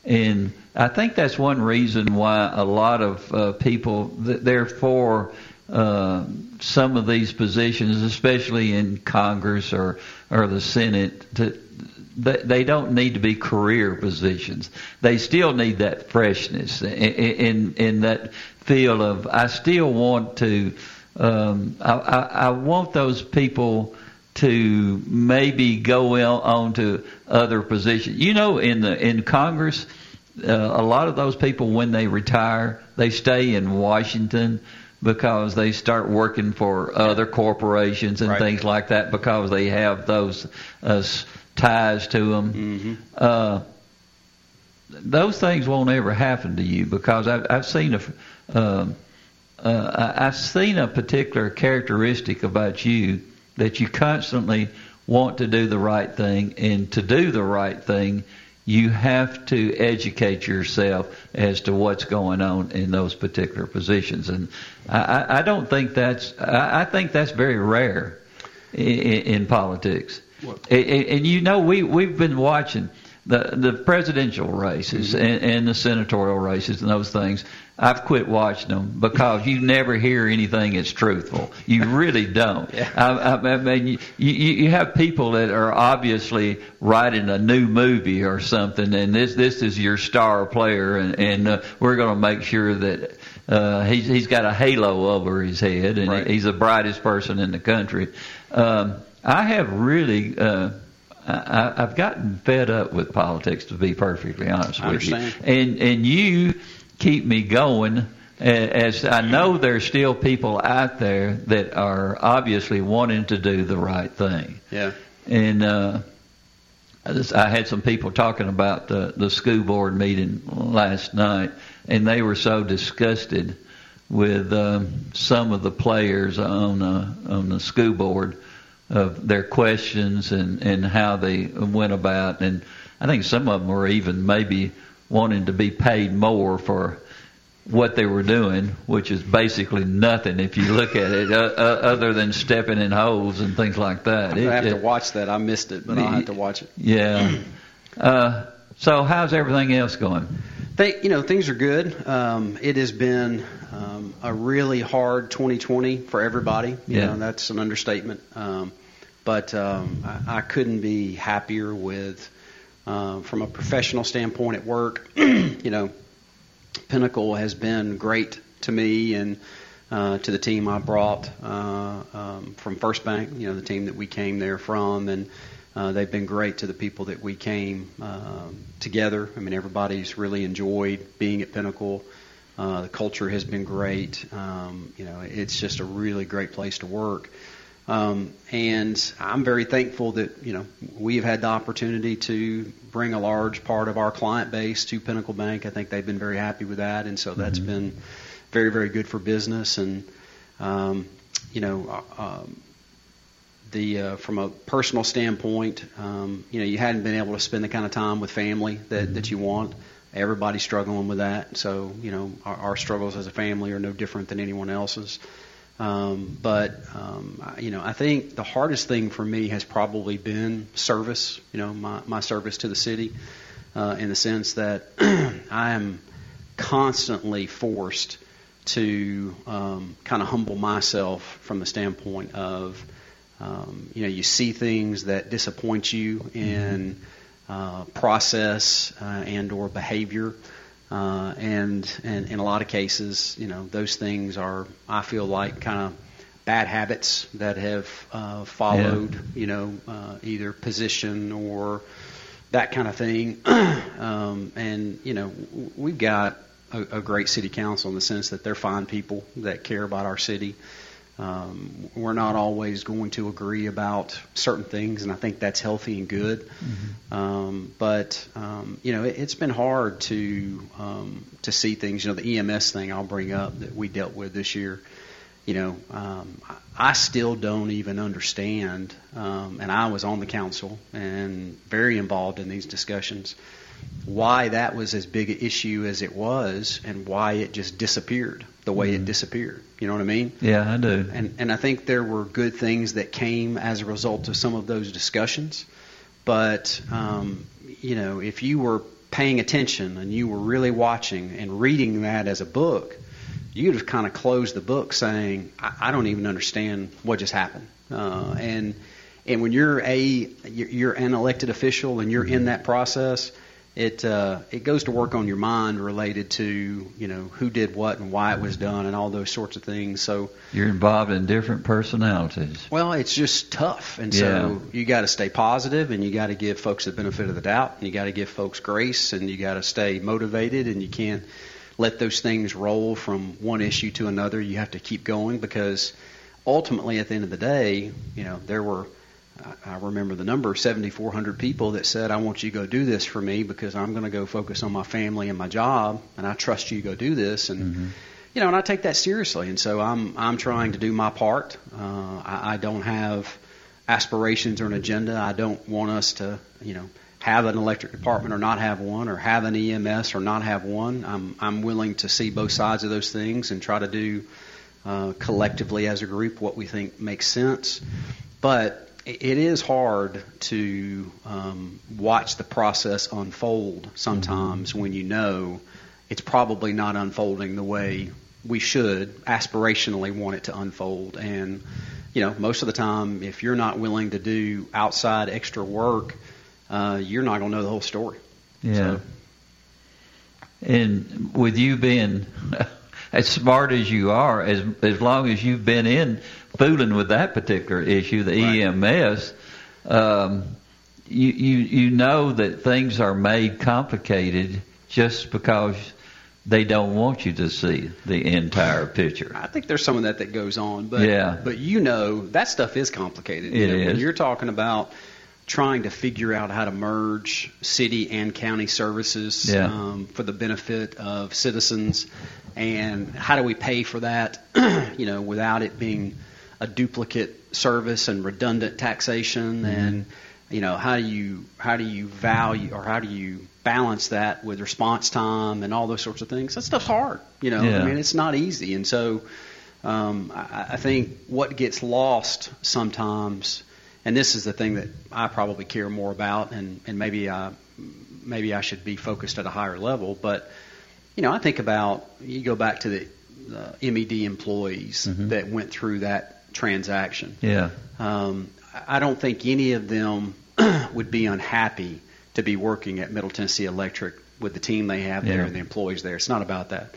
And I think that's one reason why a lot of uh, people, th- therefore, uh, some of these positions, especially in Congress or or the Senate, to, they, they don't need to be career positions. They still need that freshness in in, in that feel of I still want to. Um, I, I, I want those people to maybe go on to other positions. You know, in the in Congress, uh, a lot of those people when they retire, they stay in Washington because they start working for other corporations and Right. things like that because they have those uh, ties to them. Mm-hmm. Uh, those things won't ever happen to you because I've, I've seen a, um, uh, I've seen a particular characteristic about you that you constantly want to do the right thing, and to do the right thing, you have to educate yourself as to what's going on in those particular positions. And I, I- don't think that's I, I think that's very rare in, in politics. And, and you know, we we've been watching the the presidential races and, and the senatorial races and those things. I've quit watching them because you never hear anything that's truthful. You really don't. I, I, I mean, you, you you have people that are obviously writing a new movie or something, and this this is your star player, and and uh, we're going to make sure that uh, he's he's got a halo over his head, and he's the brightest person in the country. Um, I have really. Uh, I, I've gotten fed up with politics, to be perfectly honest with you. And and you keep me going. As I know, there's still people out there that are obviously wanting to do the right thing. Yeah. And uh, I just- I had some people talking about the, the school board meeting last night, and they were so disgusted with um, some of the players on uh, on the school board of their questions and and how they went about, and I think some of them were even maybe wanting to be paid more for what they were doing, which is basically nothing if you look at it, uh, uh, other than stepping in holes and things like that. I It- have to watch that. I missed it, but I'll have to watch it. yeah. Uh, so how's everything else going? They, you know, things are good. Um, it has been um, a really hard 2020 for everybody. You Yeah. know, that's an understatement. Um, but um, I, I couldn't be happier with, uh, from a professional standpoint at work. you know, Pinnacle has been great to me and uh, to the team I brought uh, um, from First Bank. You know, the team that we came there from, and uh, they've been great to the people that we came um, together. I mean, everybody's really enjoyed being at Pinnacle. Uh, the culture has been great. Um, you know, it's just a really great place to work. Um, and I'm very thankful that you know we have had the opportunity to bring a large part of our client base to Pinnacle Bank. I think they've been very happy with that, and so that's Mhm. been very very good for business. And um, you know, uh, um, the uh, from a personal standpoint, um, you know, you hadn't been able to spend the kind of time with family that that you want. Everybody's struggling with that. So you know, our, our struggles as a family are no different than anyone else's. Um, but um, you know, I think the hardest thing for me has probably been service. You know, my my service to the city, uh, in the sense that I am constantly forced to um, kind of humble myself from the standpoint of, um, you know, you see things that disappoint you in uh, process uh, and or behavior. Uh, and, and in a lot of cases, you know, those things are, I feel like, kind of bad habits that have uh, followed, you know, uh, either position or that kind of thing. um, and you know, we've got a, a great city council in the sense that they're fine people that care about our city. Um, we're not always going to agree about certain things, and I think that's healthy and good. Um, but um, you know, it, it's been hard to um, to see things. You know, the EMS thing I'll bring up that we dealt with this year. You know, um, I I still don't even understand, um, and I was on the council and very involved in these discussions. Why that was as big an issue as it was, and why it just disappeared the way it disappeared. You know what I mean? Yeah, I do. And and I think there were good things that came as a result of some of those discussions. But um, you know, if you were paying attention and you were really watching and reading that as a book, you'd have kind of closed the book saying, I, I don't even understand what just happened. Uh, and and when you're a you're, you're an elected official and you're in that process, it uh, it goes to work on your mind related to you know who did what and why it was done and all those sorts of things. So You're involved in different personalities. well, it's just tough, and so you got to stay positive, and you got to give folks the benefit of the doubt, and you got to give folks grace, and you got to stay motivated, and you can't let those things roll from one issue to another. You have to keep going because ultimately, at the end of the day, you know there were. I remember the number 7,400 people that said, "I want you to go do this for me because I'm going to go focus on my family and my job, and I trust you to go do this." And you know, and I take that seriously, and so I'm I'm trying to do my part. Uh, I, I don't have aspirations or an agenda. I don't want us to, you know, have an electric department or not have one, or have an EMS or not have one. I'm I'm willing to see both sides of those things and try to do uh, collectively as a group what we think makes sense. But it is hard to um, watch the process unfold sometimes when you know it's probably not unfolding the way we should aspirationally want it to unfold. And, you know, most of the time, if you're not willing to do outside extra work, uh, you're not going to know the whole story. Yeah. And with you being as smart as you are, as as long as you've been in fooling with that particular issue, the EMS, um, you you you know that things are made complicated just because they don't want you to see the entire picture. I think there's some of that that goes on, but Yeah. but you know that stuff is complicated. You It know, When is. you're talking about trying to figure out how to merge city and county services Yeah. um, for the benefit of citizens, and how do we pay for that, you know, without it being a duplicate service and redundant taxation, and you know how do you how do you value or how do you balance that with response time and all those sorts of things? That stuff's hard, you know. Yeah. I mean, it's not easy, and so um, I, I think what gets lost sometimes, and this is the thing that I probably care more about, and, and maybe I maybe I should be focused at a higher level, but you know, I think about you go back to the uh, MED employees that went through that transaction. Yeah. Um, I don't think any of them would be unhappy to be working at Middle Tennessee Electric with the team they have there Yeah. and the employees there. It's not about that.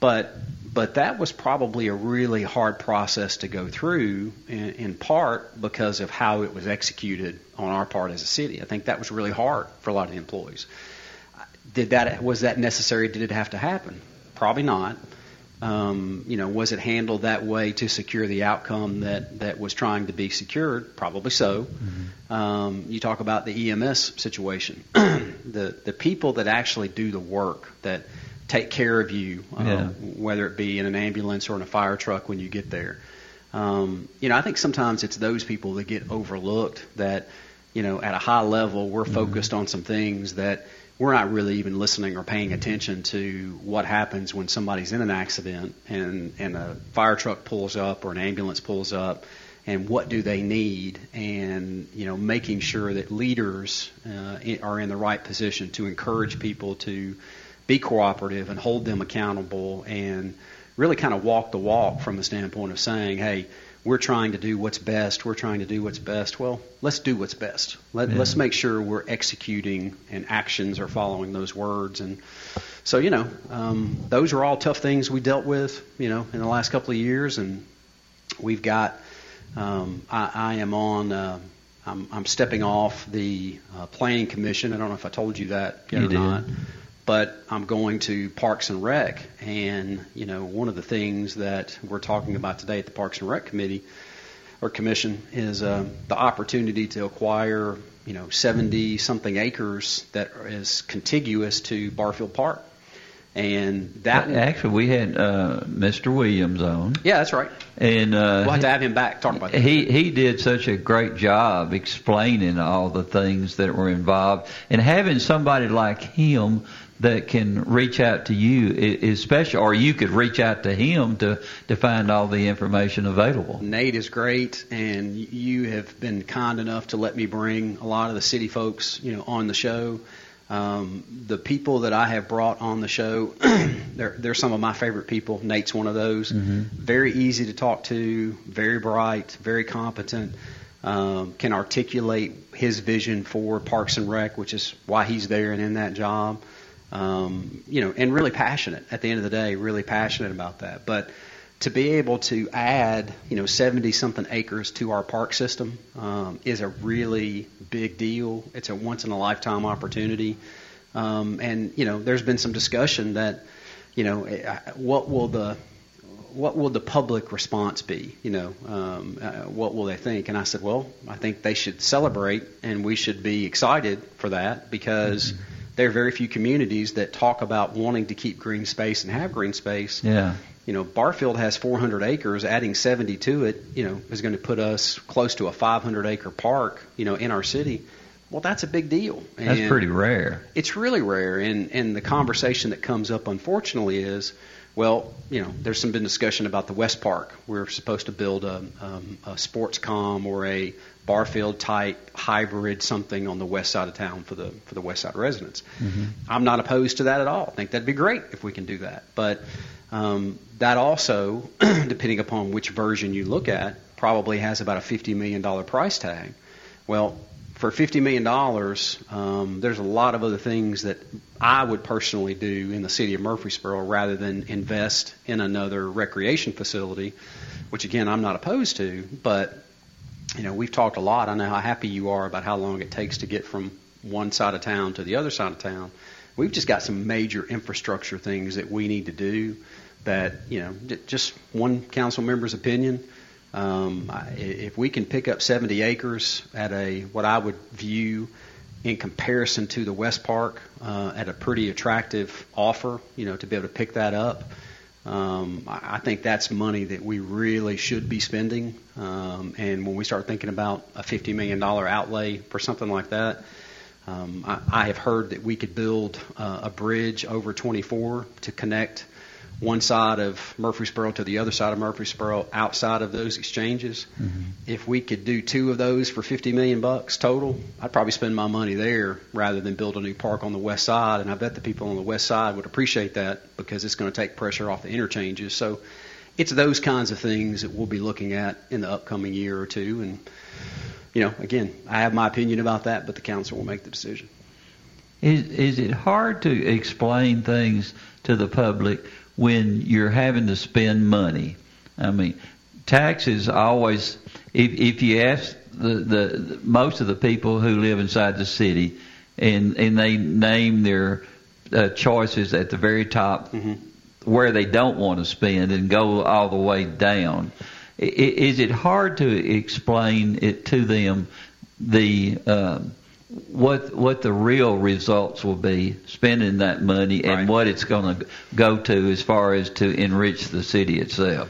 But but that was probably a really hard process to go through in, in part because of how it was executed on our part as a city. I think that was really hard for a lot of the employees. Did that was that necessary? Did it have to happen? Probably not. Um, you know, was it handled that way to secure the outcome that, that was trying to be secured? Probably so. Um, you talk about the EMS situation. the the people that actually do the work that take care of you, uh, Yeah. whether it be in an ambulance or in a fire truck when you get there. Um, you know, I think sometimes it's those people that get overlooked. That you know, at a high level, we're focused on some things that we're not really even listening or paying attention to what happens when somebody's in an accident and and a fire truck pulls up or an ambulance pulls up and what do they need? And you know making sure that leaders uh, are in the right position to encourage people to be cooperative and hold them accountable and really kind of walk the walk from the standpoint of saying hey we're trying to do what's best we're trying to do what's best well let's do what's best Let, Yeah. let's make sure we're executing and actions are following those words and so you know um, those are all tough things we dealt with you know in the last couple of years and we've got um, I, I am on. Uh, I'm, I'm stepping off the uh, planning commission. I don't know if I told you that yet You or did. not, but I'm going to Parks and Rec, and you know one of the things that we're talking about today at the Parks and Rec committee or commission is uh, the opportunity to acquire you know 70 something acres that is contiguous to Barfield Park, and that Actually, we had uh, Mr. Williams on. yeah that's right. And uh, We'll have to have him back talk about that. he he did such a great job explaining all the things that were involved, and having somebody like him that can reach out to you is special, or you could reach out to him to to find all the information available. Nate is great, and you have been kind enough to let me bring a lot of the city folks, you know, on the show. Um, the people that I have brought on the show, they're, they're some of my favorite people. Nate's one of those. Very easy to talk to, very bright, very competent. Um, can articulate his vision for Parks and Rec, which is why he's there and in that job. Um, you know, and really passionate. At the end of the day, really passionate about that. But to be able to add, you know, 70 something acres to our park system um, is a really big deal. It's a once in a lifetime opportunity. Um, and, you know, there's been some discussion that, you know, eh, what will the what will the public response be? You know, um, uh, what will they think? And I said, well, I think they should celebrate, and we should be excited for that because there are very few communities that talk about wanting to keep green space and have green space Yeah. you know, Barfield has 400 acres. Adding 70 to it, you know, is going to put us close to a 500 acre park, you know, in our city. Well, that's a big deal. That's pretty rare. It's really rare, and and the conversation that comes up, unfortunately, is, well, you know, there's some been discussion about the West Park. We're supposed to build a, um, a sports com or a Barfield type hybrid something on the west side of town for the for the west side residents. I'm not opposed to that at all. I think that'd be great if we can do that. But um, that also, depending upon which version you look at, probably has about a $50 million price tag. Well, for $50 million, um, there's a lot of other things that I would personally do in the city of Murfreesboro rather than invest in another recreation facility, which again, I'm not opposed to. But, you know, we've talked a lot. I know how happy you are about how long it takes to get from one side of town to the other side of town. We've just got some major infrastructure things that we need to do that, you know, just one council member's opinion. Um, if we can pick up 70 acres at a what I would view in comparison to the West Park uh, at a pretty attractive offer, you know, to be able to pick that up, um, I think that's money that we really should be spending. Um, and when we start thinking about a $50 million outlay for something like that, um, I, I have heard that we could build uh, a bridge over 24 to connect one side of Murfreesboro to the other side of Murfreesboro outside of those exchanges. Mm-hmm. If we could do two of those for 50 million bucks total, I'd probably spend my money there rather than build a new park on the west side. And I bet the people on the west side would appreciate that because it's going to take pressure off the interchanges. So it's those kinds of things that we'll be looking at in the upcoming year or two. And you know, again, I have my opinion about that, but the council will make the decision. Is is it hard to explain things to the public when you're having to spend money? I mean, taxes always. If if you ask the, the, most of the people who live inside the city, and and they name their uh, choices at the very top where they don't want to spend and go all the way down. I- i- Is it hard to explain it to them the um, what what the real results will be spending that money and what it's going to go to as far as to enrich the city itself?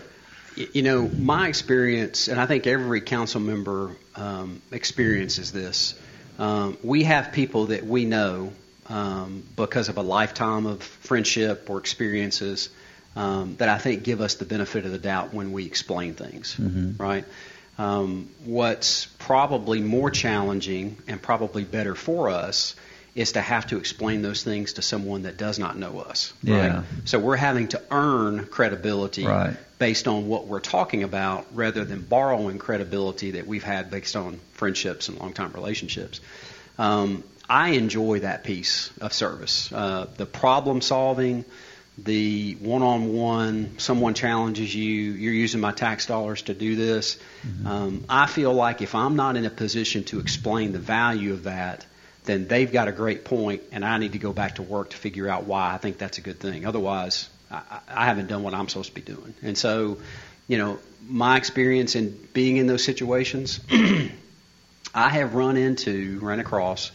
You know, my experience, and I think every council member um, experiences this. Um, we have people that we know um, because of a lifetime of friendship or experiences um, that I think give us the benefit of the doubt when we explain things, Mhm. right? Um, what's probably more challenging and probably better for us is to have to explain those things to someone that does not know us. Yeah. So we're having to earn credibility Right. based on what we're talking about rather than borrowing credibility that we've had based on friendships and long time relationships. Um, I enjoy that piece of service. Uh, the problem solving, the one on one, someone challenges you, you're using my tax dollars to do this. Um, I feel like if I'm not in a position to explain the value of that, then they've got a great point, and I need to go back to work to figure out why I think that's a good thing. Otherwise, I, I haven't done what I'm supposed to be doing. And so, you know, my experience in being in those situations, I have run into, run across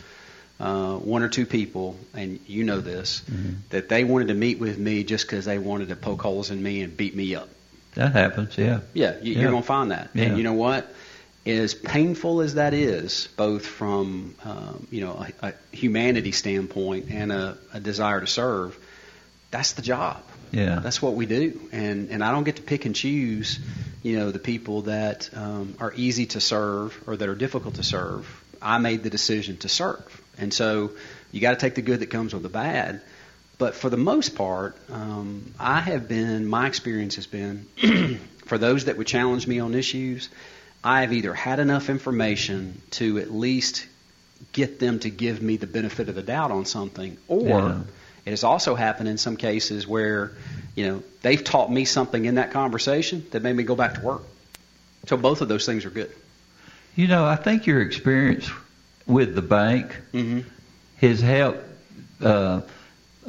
uh, one or two people, and you know this, that they wanted to meet with me just because they wanted to poke holes in me and beat me up. That happens, yeah. Yeah, you, Yeah. you're going to find that. Yeah. And you know what? As painful as that is, both from um, you know a, a humanity standpoint and a, a desire to serve, that's the job. Yeah. That's what we do, and and I don't get to pick and choose, you know, the people that um, are easy to serve or that are difficult to serve. I made the decision to serve, and so you got to take the good that comes with the bad. But for the most part, um, I have been. My experience has been for those that would challenge me on issues. I have either had enough information to at least get them to give me the benefit of the doubt on something, or Yeah. it has also happened in some cases where, you know, they've taught me something in that conversation that made me go back to work. So both of those things are good. You know, I think your experience with the bank has helped uh,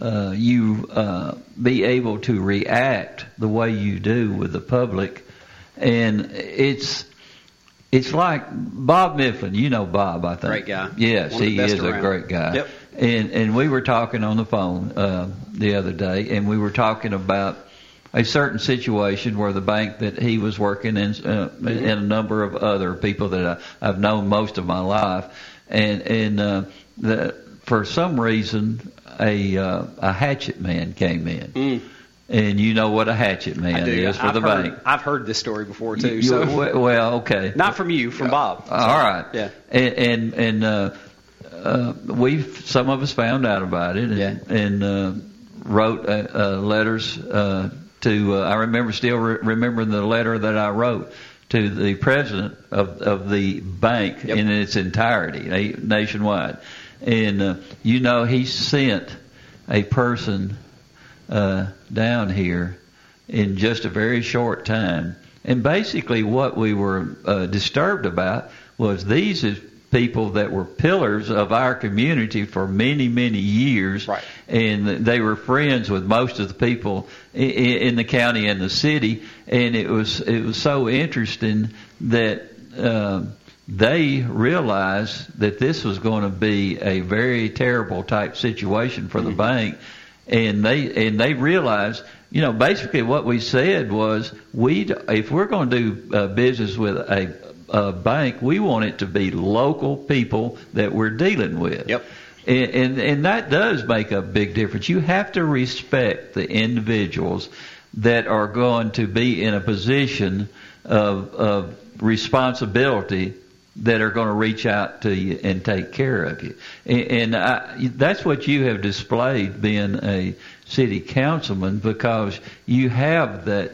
uh, you uh, be able to react the way you do with the public, and it's it's like Bob Mifflin. You know Bob, I think. Great guy. Yes, One he is a great guy. Yep. And and we were talking on the phone uh, the other day, and we were talking about a certain situation where the bank that he was working in, uh, and a number of other people that I, I've known most of my life, and and uh, the, for some reason a uh, a hatchet man came in, and you know what a hatchet man is for I've the heard, bank. I've heard this story before too. You- so well, okay. not from you, from Bob. All right. Yeah. And and, and uh, uh, we some of us found out about it and, and uh, wrote uh, uh, letters uh, to. Uh, I remember still re- remembering the letter that I wrote to the president of of the bank in its entirety, na- nationwide. And uh, you know, he sent a person uh, down here in just a very short time. And basically, what we were uh, disturbed about was these is people that were pillars of our community for many, many years. Right. And they were friends with most of the people i- i- in the county and the city. And it was it was so interesting that. Um, they realized that this was going to be a very terrible type situation for the bank, and they and they realized, you know, basically what we said was, we if we're going to do uh, business with a, a bank, we want it to be local people that we're dealing with. Yep. And, and and that does make a big difference. You have to respect the individuals that are going to be in a position of, of responsibility that are going to reach out to you and take care of you. And, and I, that's what you have displayed being a city councilman because you have that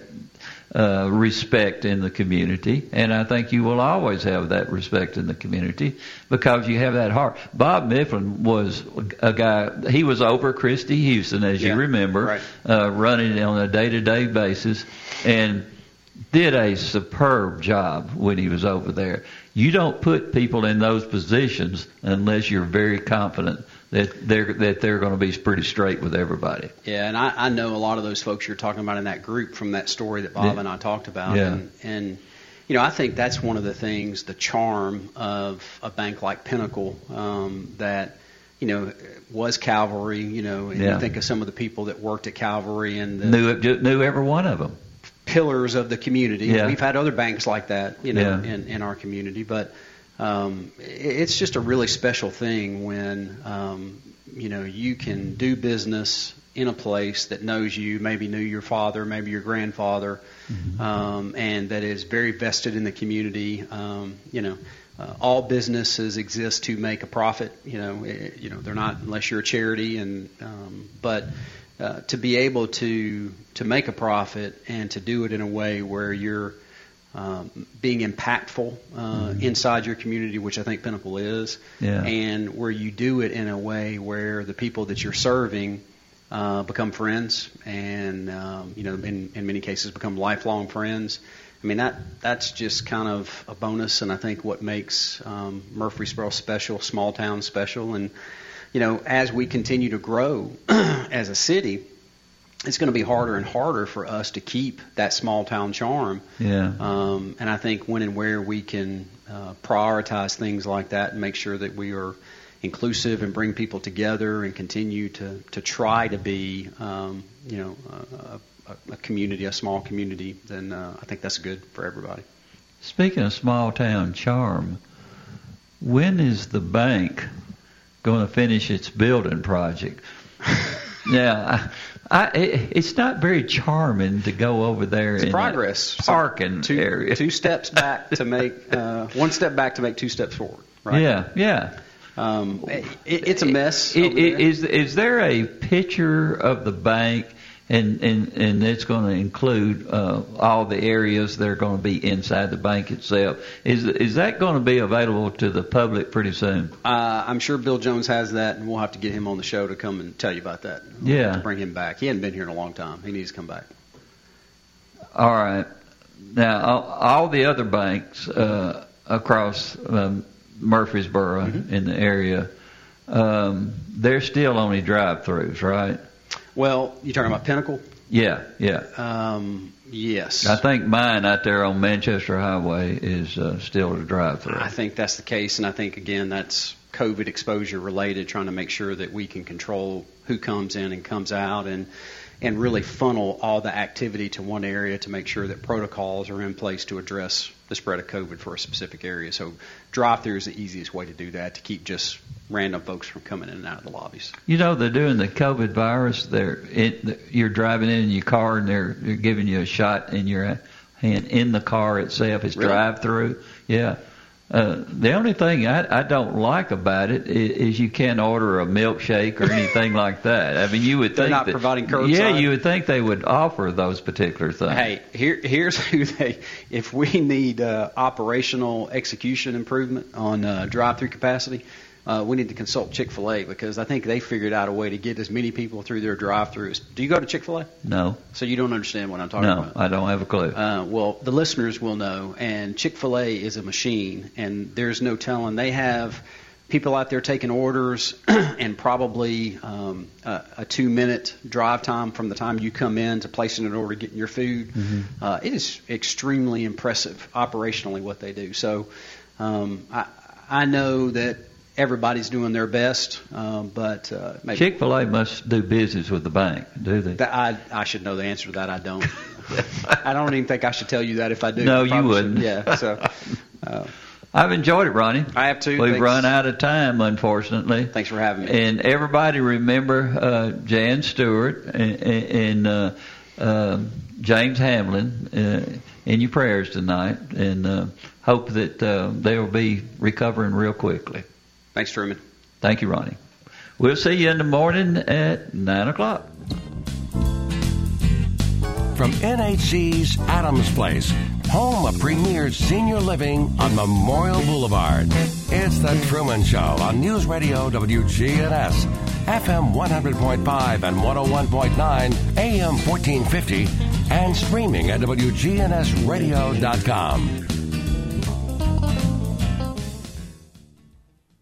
uh, respect in the community, and I think you will always have that respect in the community because you have that heart. Bob Mifflin was a guy; he was over Christy Houston, as you remember, right. uh, running on a day-to-day basis, and did a superb job when he was over there. You don't put people in those positions unless you're very confident that they're that they're going to be pretty straight with everybody. Yeah, and I, I know a lot of those folks you're talking about in that group from that story that Bob Yeah. and I talked about. Yeah. And, and, you know, I think that's one of the things, the charm of a bank like Pinnacle um, that, you know, was Calvary, you know, and Yeah. you think of some of the people that worked at Calvary and the Knew knew every one of them. pillars of the community. Yeah. We've had other banks like that, you know, in, in our community. But um, it's just a really special thing when um, you know you can do business in a place that knows you, maybe knew your father, maybe your grandfather, mm-hmm. um, and that is very vested in the community. Um, you know, uh, all businesses exist to make a profit. You know, it, you know they're not unless you're a charity, and um, but uh, to be able to to make a profit and to do it in a way where you're um, being impactful uh, mm-hmm. inside your community, which I think Pinnacle is, yeah. and where you do it in a way where the people that you're serving uh, become friends, and um, you know, in, in many cases, become lifelong friends. I mean that that's just kind of a bonus, and I think what makes um, Murfreesboro special, small town special, and you know, as we continue to grow as a city, it's going to be harder and harder for us to keep that small town charm. Yeah. Um, and I think when and where we can uh, prioritize things like that and make sure that we are inclusive and bring people together and continue to, to try to be, um, you know, a, a, a, community, a small community, then uh, I think that's good for everybody. Speaking of small town charm, when is the bank going to finish its building project? yeah, I, it, it's not very charming to go over there it's in progress parking two, area. two steps back to make uh, one step back to make two steps forward. Right? Yeah, yeah. Um, it, it's a mess. It, is is there a picture of the bank, and and and it's going to include uh, all the areas that are going to be inside the bank itself? Is is that going to be available to the public pretty soon? Uh, I'm sure Bill Jones has that, and we'll have to get him on the show to come and tell you about that. We'll yeah, to bring him back. He hadn't been here in a long time. He needs to come back. All right. Now, all, all the other banks uh, across um, Murfreesboro mm-hmm. in the area, um, they're still only drive-throughs, right? Well, you're talking about Pinnacle? Yeah, yeah. Um, yes. I think mine out there on Manchester Highway is uh, still a drive-through. I think that's the case, and I think again that's COVID exposure related, trying to make sure that we can control who comes in and comes out, and and really funnel all the activity to one area to make sure that protocols are in place to address the spread of COVID for a specific area. So drive-through is the easiest way to do that to keep just random folks from coming in and out of the lobbies. You know they're doing the COVID virus. They're it, you're driving in your car and they're, they're giving you a shot in your hand in the car itself. It's really? drive-through. Yeah. Uh, the only thing I, I don't like about it is, is you can't order a milkshake or anything like that. I mean, you would They're think not that, providing curbside. Yeah, you would think they would offer those particular things. Hey, here, here's who they. If we need uh, operational execution improvement on uh, drive-through capacity, uh, we need to consult Chick Fil A because I think they figured out a way to get as many people through their drive-throughs. Do you go to Chick Fil A? No. So you don't understand what I'm talking no, about. I don't have a clue. Uh, well, the listeners will know, and Chick Fil A is a machine, and there's no telling. They have people out there taking orders, and probably um, a, a two-minute drive time from the time you come in to placing an order, getting your food. Mm-hmm. Uh, it is extremely impressive operationally what they do. So um, I, I know that everybody's doing their best, um, but uh, Chick Fil A must do business with the bank, do they? I I should know the answer to that. I don't. I don't even think I should tell you that if I do. No, I you wouldn't. shouldn't. Yeah. So. Uh, I've enjoyed it, Ronnie. I have too. We've Thanks. run out of time, unfortunately. Thanks for having me. And everybody remember uh, Jan Stewart and, and uh, uh, James Hamlin uh, in your prayers tonight, and uh, hope that uh, they will be recovering real quickly. Thanks, Truman. Thank you, Ronnie. We'll see you in the morning at 9 o'clock. From NHC's Adams Place, home of premier senior living on Memorial Boulevard. It's The Truman Show on News Radio WGNS, FM 100.5 and 101.9, AM 1450, and streaming at WGNSradio.com.